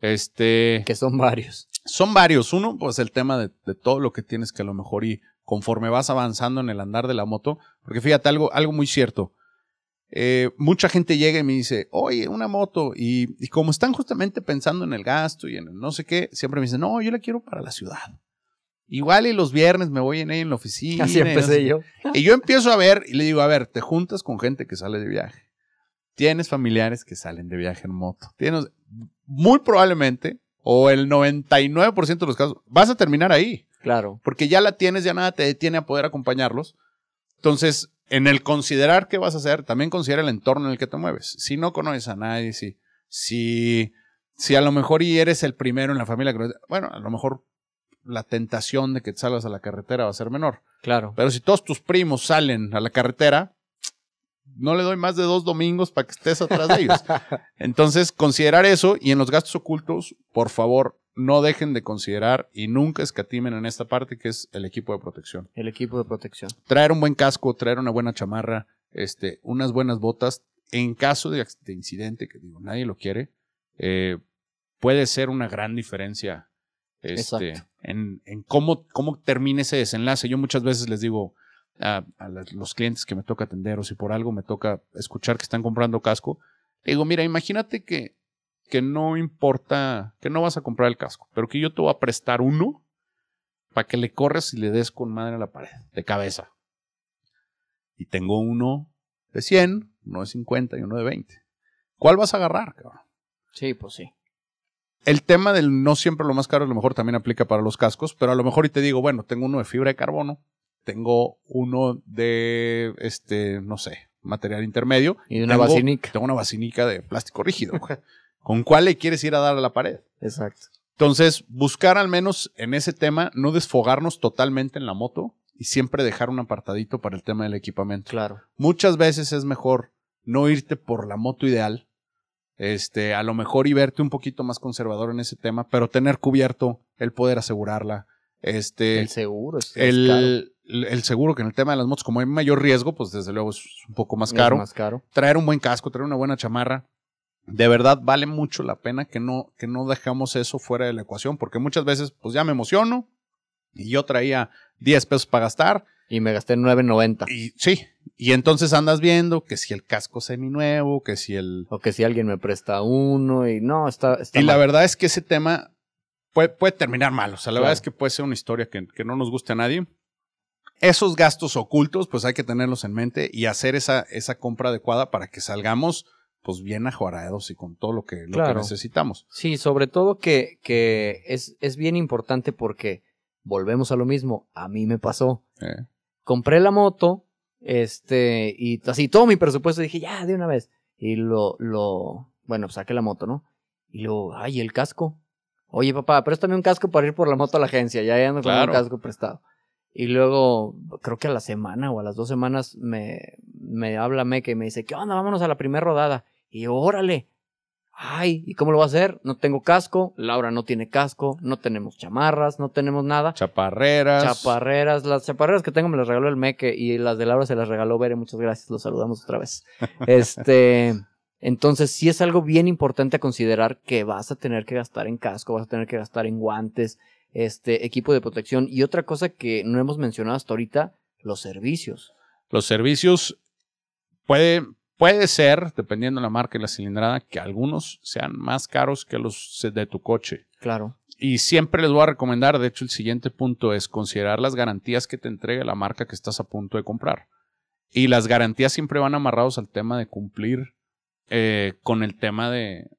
Este, Que son varios. son varios. Uno, pues el tema de, de todo lo que tienes que a lo mejor y conforme vas avanzando en el andar de la moto, porque fíjate algo, algo muy cierto. Eh, mucha gente llega y me dice, oye, una moto, y, y como están justamente pensando en el gasto y en el no sé qué, siempre me dicen, no, yo la quiero para la ciudad. Igual y los viernes me voy en ahí en la oficina. Así y no sé empecé qué". yo. Y yo empiezo a ver y le digo, a ver, te juntas con gente que sale de viaje. Tienes familiares que salen de viaje en moto. Tienes, muy probablemente, o el 99% de los casos, vas a terminar ahí. Claro. Porque ya la tienes, ya nada te detiene a poder acompañarlos. Entonces, en el considerar qué vas a hacer, también considera el entorno en el que te mueves. Si no conoces a nadie, si, si, si a lo mejor y eres el primero en la familia, que- bueno, a lo mejor la tentación de que te salgas a la carretera va a ser menor. Claro. Pero si todos tus primos salen a la carretera, no le doy más de dos domingos para que estés atrás de ellos. Entonces, considerar eso y en los gastos ocultos, por favor, no dejen de considerar y nunca escatimen en esta parte que es el equipo de protección. El equipo de protección. Traer un buen casco, traer una buena chamarra, este, unas buenas botas. En caso de, de incidente, que digo, nadie lo quiere, eh, puede ser una gran diferencia este, en, en cómo, cómo termina ese desenlace. Yo muchas veces les digo a, a los clientes que me toca atender o si por algo me toca escuchar que están comprando casco, digo, mira, imagínate que, que no importa, que no vas a comprar el casco, pero que yo te voy a prestar uno para que le corres y le des con madre a la pared, de cabeza. Y tengo uno de 100, uno de 50 y uno de 20. ¿Cuál vas a agarrar, cabrón? Sí, pues sí. El tema del no siempre lo más caro, a lo mejor también aplica para los cascos, pero a lo mejor y te digo, bueno, tengo uno de fibra de carbono, tengo uno de, este, no sé, material intermedio. Y una tengo, vacinica. Tengo una vacinica de plástico rígido. ¿Con cuál le quieres ir a dar a la pared? Exacto. Entonces, buscar al menos en ese tema, no desfogarnos totalmente en la moto y siempre dejar un apartadito para el tema del equipamiento. Claro. Muchas veces es mejor no irte por la moto ideal, este, a lo mejor y verte un poquito más conservador en ese tema, pero tener cubierto el poder asegurarla, este, El seguro es, el, el seguro que en el tema de las motos, como hay mayor riesgo, pues desde luego es un poco más Es caro. más caro. Traer un buen casco, traer una buena chamarra. De verdad vale mucho la pena que no, que no dejamos eso fuera de la ecuación, porque muchas veces, pues ya me emociono y yo traía 10 pesos para gastar Y me gasté 9.90. y sí, y entonces andas viendo que si el casco seminuevo, que si el... O que si alguien me presta uno y no, está, está Y la verdad es que ese tema puede, puede terminar mal, o sea, la Claro. verdad es que puede ser una historia que, que no nos guste a nadie. Esos gastos ocultos, pues hay que tenerlos en mente y hacer esa, esa compra adecuada para que salgamos pues bien ajuarados y con todo lo que, lo que necesitamos. Sí, sobre todo que, que es, es bien importante porque volvemos a lo mismo. A mí me pasó. Eh, Compré la moto, este, y así todo mi presupuesto dije, ya, de una vez. Y lo, lo, bueno, saqué la moto, ¿no? Y luego, ay, el casco. Oye, papá, préstame un casco para ir por la moto a la agencia. Ya ando con Claro. un casco prestado. Y luego, creo que a la semana o a las dos semanas me, me habla Meca y me dice, ¿qué onda? Vámonos a la primera rodada. Y yo, órale. Ay, ¿y cómo lo va a hacer? No tengo casco, Laura no tiene casco, no tenemos chamarras, no tenemos nada. chaparreras. Chaparreras, las chaparreras que tengo me las regaló el Meque y las de Laura se las regaló Bere, muchas gracias, los saludamos otra vez. Este, entonces sí es algo bien importante a considerar que vas a tener que gastar en casco, vas a tener que gastar en guantes, este, equipo de protección y otra cosa que no hemos mencionado hasta ahorita, los servicios. Los servicios puede, puede ser, dependiendo de la marca y la cilindrada, que algunos sean más caros que los de tu coche. Claro, Y siempre les voy a recomendar, de hecho el siguiente punto es considerar las garantías que te entregue la marca que estás a punto de comprar. Y las garantías siempre van amarrados al tema de cumplir eh, con el tema de,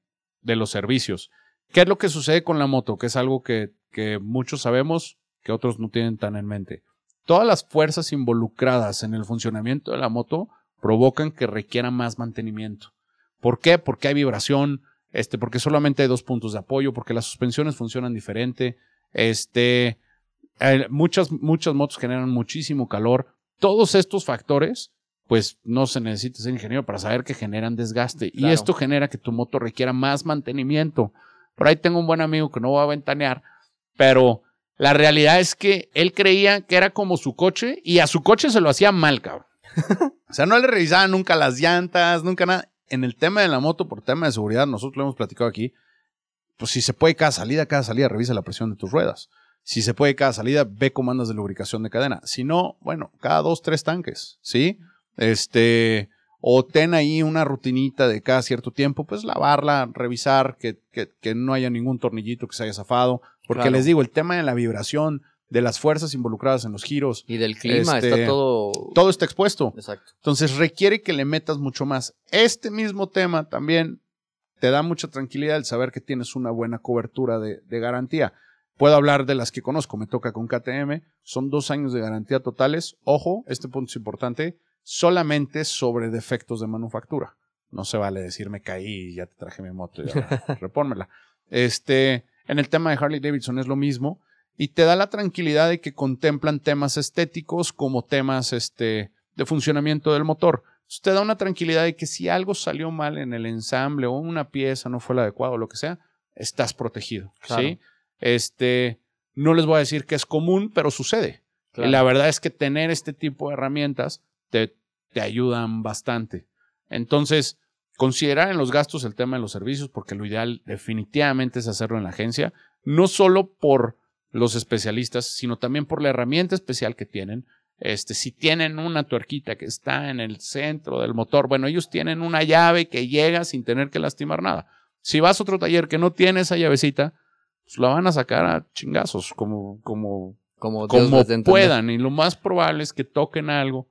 de los servicios. ¿Qué es lo que sucede con la moto? Que es algo que, que muchos sabemos, que otros no tienen tan en mente. Todas las fuerzas involucradas en el funcionamiento de la moto provocan que requiera más mantenimiento. ¿Por qué? Porque hay vibración, este, porque solamente hay dos puntos de apoyo, porque las suspensiones funcionan diferente, este, eh, muchas, muchas motos generan muchísimo calor. Todos estos factores, pues no se necesita ser ingeniero para saber que generan desgaste. Y esto genera que tu moto requiera más mantenimiento. Por ahí tengo un buen amigo que no voy a ventanear, pero la realidad es que él creía que era como su coche y a su coche se lo hacía mal, cabrón. o sea, no le revisaba nunca las llantas, nunca nada. En el tema de la moto, por tema de seguridad, nosotros lo hemos platicado aquí, pues si se puede cada salida, cada salida revisa la presión de tus ruedas. Si se puede cada salida, ve cómo andas de lubricación de cadena. Si no, bueno, cada dos, tres tanques, ¿sí? Este, o ten ahí una rutinita de cada cierto tiempo, pues lavarla, revisar que, que, que no haya ningún tornillito que se haya zafado. Porque Claro. les digo, el tema de la vibración, de las fuerzas involucradas en los giros, y del clima Este, está todo... todo está expuesto. Exacto. Entonces requiere que le metas mucho más. Este mismo tema también te da mucha tranquilidad el saber que tienes una buena cobertura de, de garantía. Puedo hablar de las que conozco, me toca con KTM, son dos años de garantía totales. Ojo, este punto es importante, solamente sobre defectos de manufactura. No se vale decir me caí y ya te traje mi moto y ahora repónmela. Este, en el tema de Harley Davidson es lo mismo y te da la tranquilidad de que contemplan temas estéticos como temas este, de funcionamiento del motor. Entonces, te da una tranquilidad de que si algo salió mal en el ensamble o una pieza no fue la adecuada o lo que sea, estás protegido. Claro. ¿sí? Este, no les voy a decir que es común, pero sucede. Claro. Y la verdad es que tener este tipo de herramientas te, te ayudan bastante. Entonces, considerar en los gastos el tema de los servicios, porque lo ideal definitivamente es hacerlo en la agencia, no solo por los especialistas, sino también por la herramienta especial que tienen. Este, si tienen una tuerquita que está en el centro del motor, bueno, ellos tienen una llave que llega sin tener que lastimar nada. Si vas a otro taller que no tiene esa llavecita, pues la van a sacar a chingazos, como, como, Como, como puedan. Y lo más probable es que toquen algo,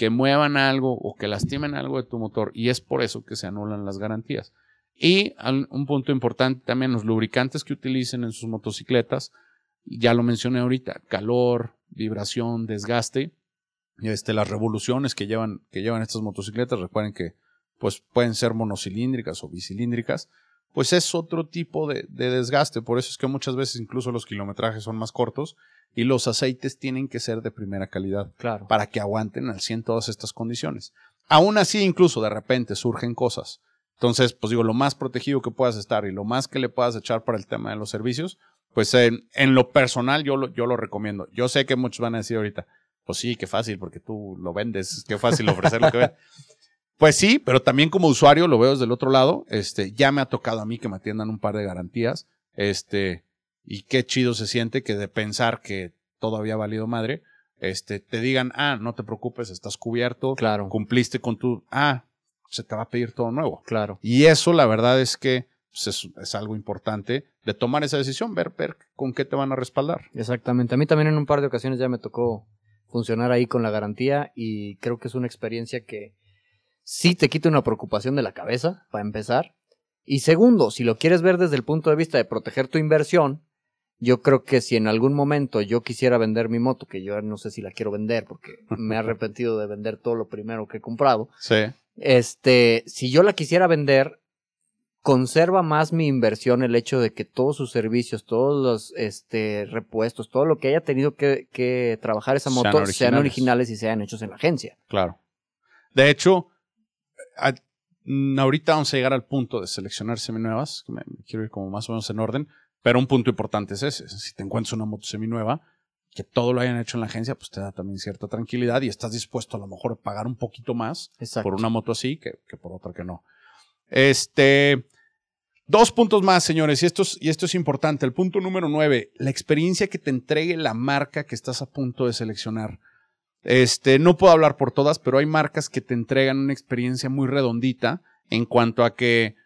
que muevan algo o que lastimen algo de tu motor. Y es por eso que se anulan las garantías. Y un punto importante también, los lubricantes que utilicen en sus motocicletas, ya lo mencioné ahorita, calor, vibración, desgaste. Este, las revoluciones que llevan, que llevan estas motocicletas, recuerden que pues, pueden ser monocilíndricas o bicilíndricas, pues es otro tipo de, de, desgaste. Por eso es que muchas veces incluso los kilometrajes son más cortos y los aceites tienen que ser de primera calidad Claro. para que aguanten al 100 todas estas condiciones. Aún así, incluso de repente surgen cosas. Entonces, pues digo, lo más protegido que puedas estar y lo más que le puedas echar para el tema de los servicios, pues en, en lo personal yo lo, yo lo recomiendo. Yo sé que muchos van a decir ahorita, pues sí, qué fácil, porque tú lo vendes, qué fácil ofrecer lo que vendes. Pues sí, pero también como usuario lo veo desde el otro lado. Este, ya me ha tocado a mí que me atiendan un par de garantías. Este, y qué chido se siente que de pensar que todo había valido madre, este, te digan, ah, no te preocupes, estás cubierto, Claro. cumpliste con tu, ah, se te va a pedir todo nuevo. Claro. Y eso, la verdad es que pues, es, es algo importante de tomar esa decisión, ver, ver con qué te van a respaldar. Exactamente. A mí también en un par de ocasiones ya me tocó funcionar ahí con la garantía y creo que es una experiencia que sí te quita una preocupación de la cabeza, para empezar. Y segundo, si lo quieres ver desde el punto de vista de proteger tu inversión, yo creo que si en algún momento yo quisiera vender mi moto, que yo no sé si la quiero vender porque me he arrepentido de vender todo lo primero que he comprado, Sí, este, si yo la quisiera vender, conserva más mi inversión el hecho de que todos sus servicios, todos los este, repuestos, todo lo que haya tenido que, que trabajar esa moto sean originales. originales y sean hechos en la agencia. claro. De hecho, a- mm, ahorita vamos a llegar al punto de seleccionar seminuevas, que me, me quiero ir como más o menos en orden, pero un punto importante es ese. Si te encuentras una moto seminueva, que todo lo hayan hecho en la agencia, pues te da también cierta tranquilidad y estás dispuesto a lo mejor a pagar un poquito más Exacto. por una moto así que, que por otra que no. Este. Dos puntos más, señores, y esto, es, y esto es importante. El punto número nueve, la experiencia que te entregue la marca que estás a punto de seleccionar. Este, no puedo hablar por todas, pero hay marcas que te entregan una experiencia muy redondita en cuanto a que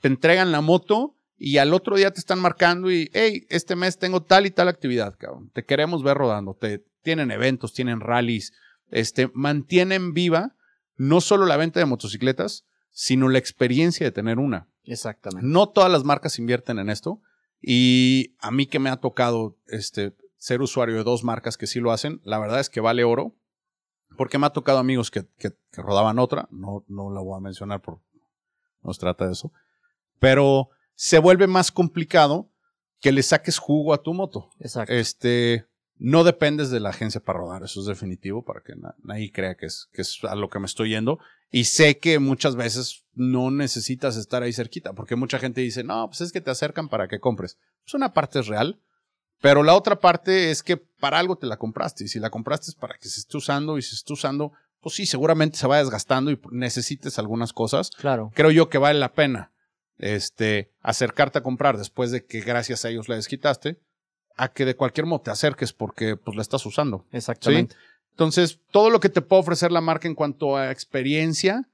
te entregan la moto y al otro día te están marcando y, hey, este mes tengo tal y tal actividad, cabrón. Te queremos ver rodando. Te, tienen eventos, tienen rallies, este, mantienen viva no solo la venta de motocicletas, sino la experiencia de tener una. Exactamente. No todas las marcas invierten en esto y a mí que me ha tocado este, ser usuario de dos marcas que sí lo hacen, la verdad es que vale oro porque me ha tocado amigos que, que- que rodaban otra, no, no la voy a mencionar por no se trata de eso, pero se vuelve más complicado que le saques jugo a tu moto. Exacto. Este, no dependes de la agencia para rodar, eso es definitivo, para que na- nadie crea que es, que es a lo que me estoy yendo. Y sé que muchas veces no necesitas estar ahí cerquita, porque mucha gente dice, no, pues es que te acercan para que compres. Pues una parte es real, pero la otra parte es que para algo te la compraste, y si la compraste es para que se esté usando, y si se esté usando, pues sí, seguramente se va desgastando y necesites algunas cosas Claro. creo yo que vale la pena este, acercarte a comprar después de que gracias a ellos la desquitaste, a que de cualquier modo te acerques porque pues la estás usando. Exactamente. Entonces, todo lo que te puede ofrecer la marca en cuanto a experiencia,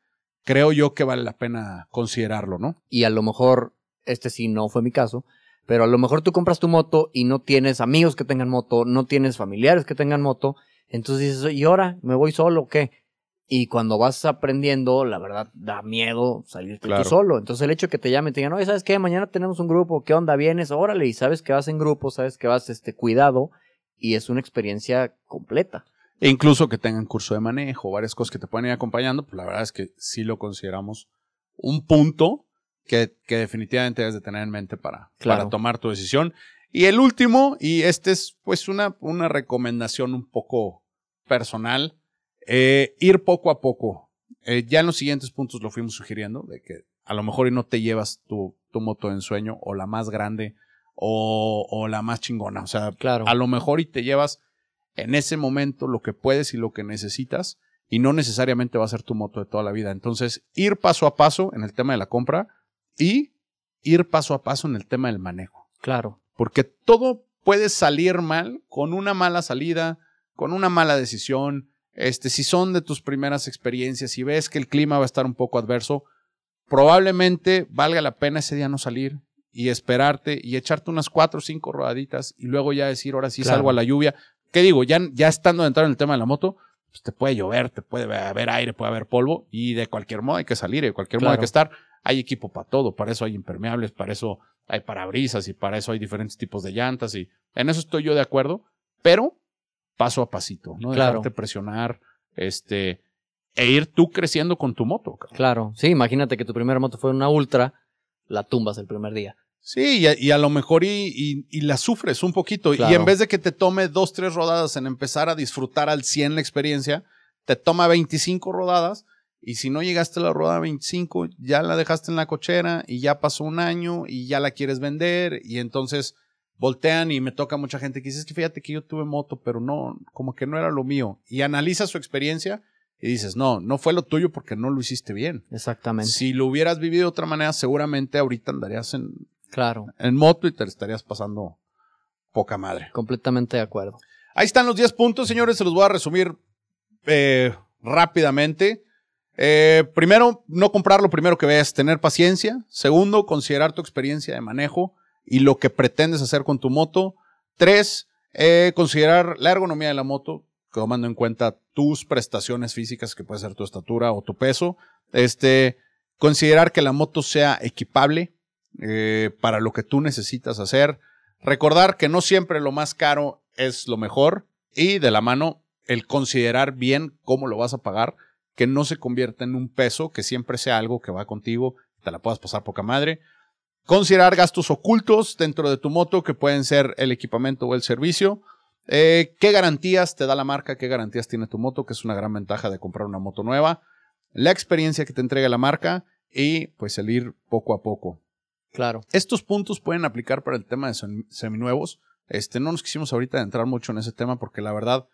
creo yo que vale la pena considerarlo, ¿no? Y a lo mejor, este sí no fue mi caso, pero a lo mejor tú compras tu moto y no tienes amigos que tengan moto, no tienes familiares que tengan moto, entonces dices, ¿y ahora? ¿Me voy solo o qué? Y cuando vas aprendiendo, la verdad, da miedo salirte Claro. tú solo. Entonces el hecho de que te llamen y te digan, oye, ¿sabes qué? Mañana tenemos un grupo, ¿qué onda? ¿Vienes? Órale, y sabes que vas en grupo, sabes que vas este, cuidado, y es una experiencia completa. E incluso que tengan curso de manejo, varias cosas que te pueden ir acompañando, pues la verdad es que sí lo consideramos un punto que, que definitivamente debes de tener en mente para, Claro. para tomar tu decisión. Y el último, y este es pues una, una recomendación un poco personal, eh, ir poco a poco. Eh, ya en los siguientes puntos lo fuimos sugiriendo, de que a lo mejor y no te llevas tu, tu moto de ensueño o la más grande o, o la más chingona. O sea, Claro. a lo mejor y te llevas en ese momento lo que puedes y lo que necesitas y no necesariamente va a ser tu moto de toda la vida. Entonces, ir paso a paso en el tema de la compra y ir paso a paso en el tema del manejo. Claro. Porque todo puede salir mal con una mala salida, con una mala decisión. Este, si son de tus primeras experiencias y ves que el clima va a estar un poco adverso, probablemente valga la pena ese día no salir y esperarte y echarte unas cuatro o cinco rodaditas y luego ya decir, ahora sí Claro. salgo a la lluvia. ¿Qué digo? Ya, ya estando dentro en el tema de la moto, pues te puede llover, te puede haber aire, puede haber polvo y de cualquier modo hay que salir, y de cualquier modo hay que estar. Hay equipo para todo, para eso hay impermeables, para eso hay parabrisas y para eso hay diferentes tipos de llantas y en eso estoy yo de acuerdo, pero paso a pasito, ¿no? Claro. Dejarte presionar, este, e ir tú creciendo con tu moto. cabrón. Claro, sí, imagínate que tu primera moto fue una ultra, la tumbas el primer día. Sí, y a, y a lo mejor y, y- y la sufres un poquito. Y en vez de que te tome dos, tres rodadas en empezar a disfrutar al 100 la experiencia, te toma 25 rodadas. Y si no llegaste a la rodada 25, ya la dejaste en la cochera y ya pasó un año y ya la quieres vender. Y entonces voltean y me toca mucha gente que dice, es que fíjate que yo tuve moto, pero no, como que no era lo mío. Y analiza su experiencia y dices, no, no fue lo tuyo porque no lo hiciste bien. Exactamente. Si lo hubieras vivido de otra manera, seguramente ahorita andarías en, Claro, en moto y te estarías pasando poca madre. completamente de acuerdo. Ahí están los 10 puntos, señores. Se los voy a resumir eh, rápidamente. Eh, primero, no comprar lo primero que veas, tener paciencia. Segundo, considerar tu experiencia de manejo y lo que pretendes hacer con tu moto. Tres, eh, considerar la ergonomía de la moto, tomando en cuenta tus prestaciones físicas, que puede ser tu estatura o tu peso. Este, considerar que la moto sea equipable eh, para lo que tú necesitas hacer. Recordar que no siempre lo más caro es lo mejor y de la mano el considerar bien cómo lo vas a pagar, que no se convierta en un peso, que siempre sea algo que va contigo, te la puedas pasar poca madre. Considerar gastos ocultos dentro de tu moto, que pueden ser el equipamiento o el servicio. Eh, ¿Qué garantías te da la marca? ¿Qué garantías tiene tu moto? Que es una gran ventaja de comprar una moto nueva. La experiencia que te entrega la marca y pues el ir poco a poco. Claro. Estos puntos pueden aplicar para el tema de sem- seminuevos. Este, no nos quisimos ahorita entrar mucho en ese tema porque la verdad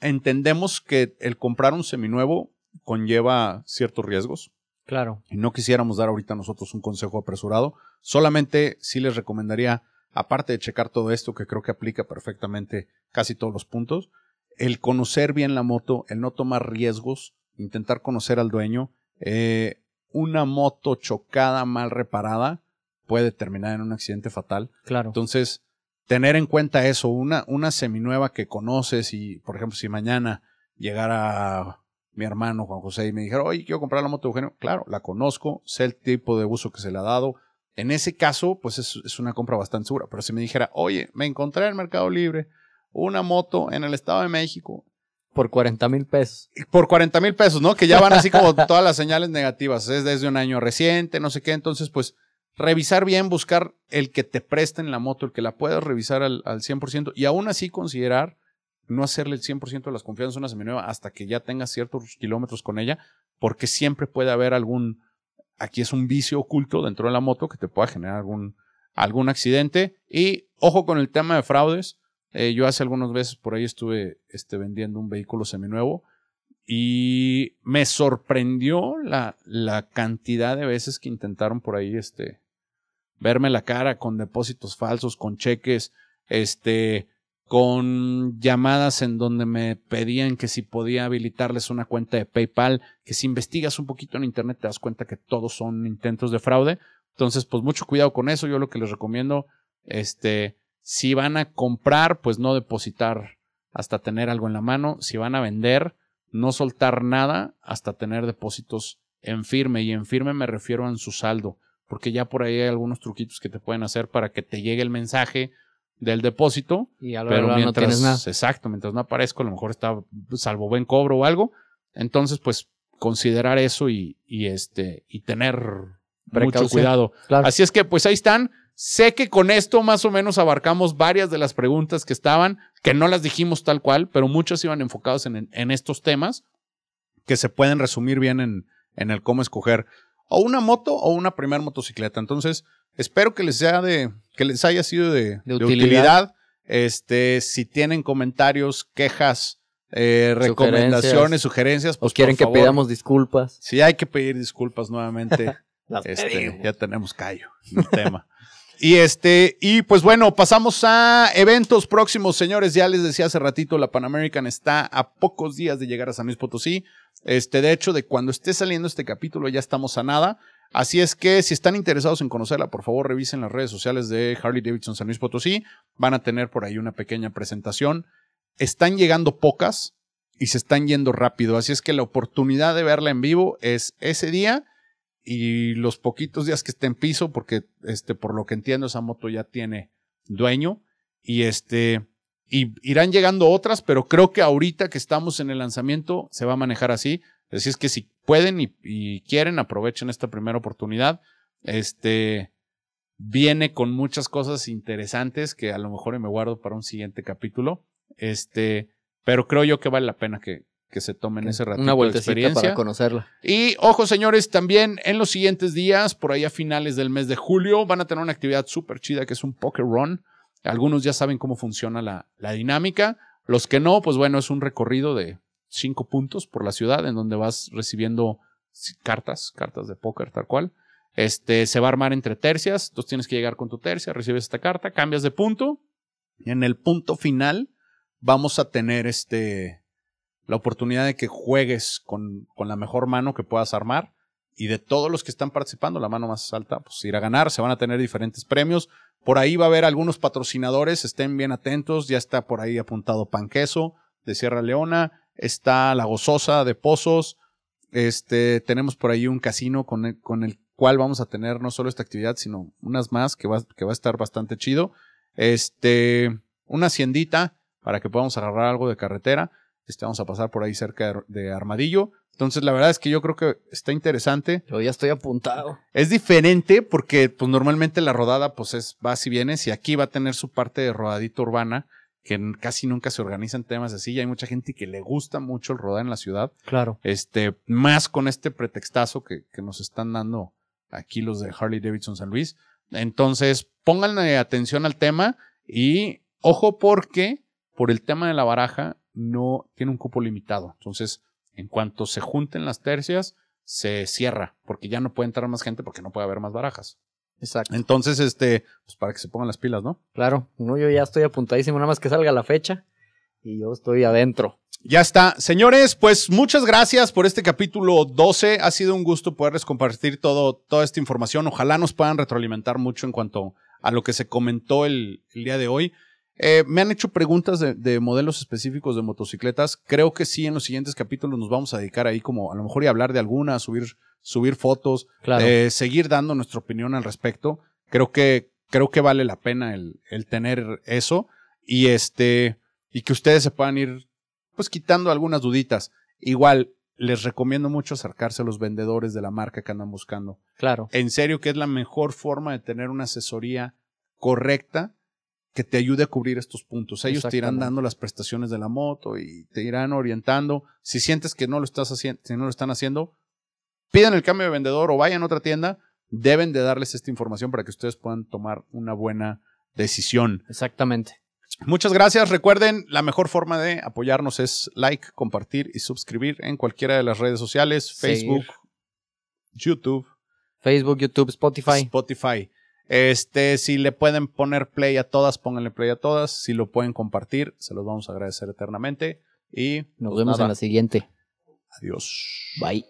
entendemos que el comprar un seminuevo conlleva ciertos riesgos Claro. y no quisiéramos dar ahorita nosotros un consejo apresurado. Solamente sí les recomendaría, aparte de checar todo esto, que creo que aplica perfectamente casi todos los puntos, el conocer bien la moto, el no tomar riesgos, intentar conocer al dueño. Eh, una moto chocada, mal reparada, puede terminar en un accidente fatal. Claro. Entonces, tener en cuenta eso, una, una seminueva que conoces y, por ejemplo, si mañana llegara mi hermano Juan José y me dijera, oye, quiero comprar la moto de Eugenio, claro, la conozco, sé el tipo de uso que se le ha dado. En ese caso, pues es, es una compra bastante segura. Pero si me dijera, oye, me encontré en el Mercado Libre una moto en el Estado de México Por 40 mil pesos. por 40 mil pesos, ¿no? Que ya van así como todas las señales negativas. Es desde un año reciente, no sé qué. Entonces, pues, revisar bien, buscar el que te presten la moto, el que la puedas revisar al, al 100% y aún así considerar no hacerle el 100% de las confianzas a una seminueva hasta que ya tengas ciertos kilómetros con ella, porque siempre puede haber algún, aquí es un vicio oculto dentro de la moto que te pueda generar algún, algún accidente. Y ojo con el tema de fraudes. Eh, yo hace algunas veces por ahí estuve este, vendiendo un vehículo seminuevo y me sorprendió la, la cantidad de veces que intentaron por ahí este, verme la cara con depósitos falsos, con cheques, este, con llamadas en donde me pedían que si podía habilitarles una cuenta de PayPal, que si investigas un poquito en internet te das cuenta que todos son intentos de fraude. Entonces, pues mucho cuidado con eso. Yo lo que les recomiendo, este, si van a comprar, pues no depositar hasta tener algo en la mano. Si van a vender, no soltar nada hasta tener depósitos en firme. Y en firme me refiero a en su saldo, porque ya por ahí hay algunos truquitos que te pueden hacer para que te llegue el mensaje del depósito, Y a lo pero mejor no mientras, tienes nada. exacto, mientras no aparezco, a lo mejor está salvo buen cobro o algo. Entonces, pues considerar eso y, y este y tener mucho cuidado. Claro. Así es que, pues ahí están. Sé que con esto más o menos abarcamos varias de las preguntas que estaban, que no las dijimos tal cual, pero muchas iban enfocadas en, en estos temas que se pueden resumir bien en, en el cómo escoger o una moto o una primer motocicleta. Entonces, espero que les sea de, que les haya sido de, de utilidad. utilidad. Este, si tienen comentarios, quejas, eh, recomendaciones, sugerencias, ¿O pues quieren por que pidamos disculpas? Si hay que pedir disculpas nuevamente. Este, ya tenemos callo en el tema. Y este, y pues bueno, pasamos a eventos próximos, señores. Ya les decía hace ratito, la Pan American está a pocos días de llegar a San Luis Potosí. Este, de hecho, de cuando esté saliendo este capítulo, ya estamos a nada. Así es que si están interesados en conocerla, por favor revisen las redes sociales de Harley Davidson San Luis Potosí. Van a tener por ahí una pequeña presentación. Están llegando pocas y se están yendo rápido. Así es que la oportunidad de verla en vivo es ese día y los poquitos días que esté en piso, porque este, por lo que entiendo, esa moto ya tiene dueño. Y este, y irán llegando otras, pero creo que ahorita que estamos en el lanzamiento se va a manejar así. Así es que si pueden y, y quieren, aprovechen esta primera oportunidad. Este viene con muchas cosas interesantes que a lo mejor me guardo para un siguiente capítulo. Este, pero creo yo que vale la pena que, que se tomen ese ratito Una de vueltecita experiencia. para conocerla. Y ojo, señores, también en los siguientes días, por ahí a finales del mes de julio, van a tener una actividad súper chida que es un Poker Run. Algunos ya saben cómo funciona la, la dinámica. Los que no, pues bueno, es un recorrido de cinco puntos por la ciudad en donde vas recibiendo cartas, cartas de póker tal cual. Este se va a armar entre tercias. Entonces tienes que llegar con tu tercia, recibes esta carta, cambias de punto. Y en el punto final vamos a tener este la oportunidad de que juegues con, con la mejor mano que puedas armar. Y de todos los que están participando, la mano más alta, pues irá a ganar. Se van a tener diferentes premios. Por ahí va a haber algunos patrocinadores, estén bien atentos. Ya está por ahí apuntado Panqueso de Sierra Leona. Está La Gozosa de Pozos. Este, tenemos por ahí un casino con el, con el cual vamos a tener no solo esta actividad, sino unas más que va, que va a estar bastante chido. Este, una haciendita para que podamos agarrar algo de carretera. Este, vamos a pasar por ahí cerca de, Armadillo. Entonces, la verdad es que yo creo que está interesante. Yo ya estoy apuntado. Es diferente porque, pues, normalmente la rodada, pues, es vas y vienes, y aquí va a tener su parte de rodadita urbana, que casi nunca se organizan temas así, y hay mucha gente que le gusta mucho el rodar en la ciudad. Claro. Este, más con este pretextazo que, que nos están dando aquí los de Harley Davidson San Luis. Entonces, pónganle atención al tema y ojo porque por el tema de la baraja no tiene un cupo limitado. Entonces, en cuanto se junten las tercias, se cierra porque ya no puede entrar más gente porque no puede haber más barajas. Exacto. Entonces, este, pues para que se pongan las pilas, ¿no? Claro. No, yo ya estoy apuntadísimo, nada más que salga la fecha y yo estoy adentro. Ya está. Señores, pues muchas gracias por este capítulo 12. Ha sido un gusto poderles compartir todo, toda esta información. Ojalá nos puedan retroalimentar mucho en cuanto a lo que se comentó el, el día de hoy. Eh, me han hecho preguntas de, de modelos específicos de motocicletas. Creo que sí, en los siguientes capítulos nos vamos a dedicar ahí como a lo mejor y hablar de alguna, subir, subir fotos, Claro. eh, seguir dando nuestra opinión al respecto. Creo que, creo que vale la pena el, el tener eso y este, y que ustedes se puedan ir pues quitando algunas duditas. Igual, les recomiendo mucho acercarse a los vendedores de la marca que andan buscando. claro. En serio que es la mejor forma de tener una asesoría correcta que te ayude a cubrir estos puntos. Ellos te irán dando las prestaciones de la moto y te irán orientando. Si sientes que no lo estás haciendo, si no lo están haciendo, pidan el cambio de vendedor o vayan a otra tienda. Deben de darles esta información para que ustedes puedan tomar una buena decisión. Exactamente. Muchas gracias. Recuerden, la mejor forma de apoyarnos es like, compartir y suscribir en cualquiera de las redes sociales, Facebook, Seguir. YouTube, Facebook, YouTube, Spotify. Spotify. Este, si le pueden poner play a todas, pónganle play a todas. Si lo pueden compartir, se los vamos a agradecer eternamente. Y Nos pues vemos nada, en la siguiente. Adiós. Bye.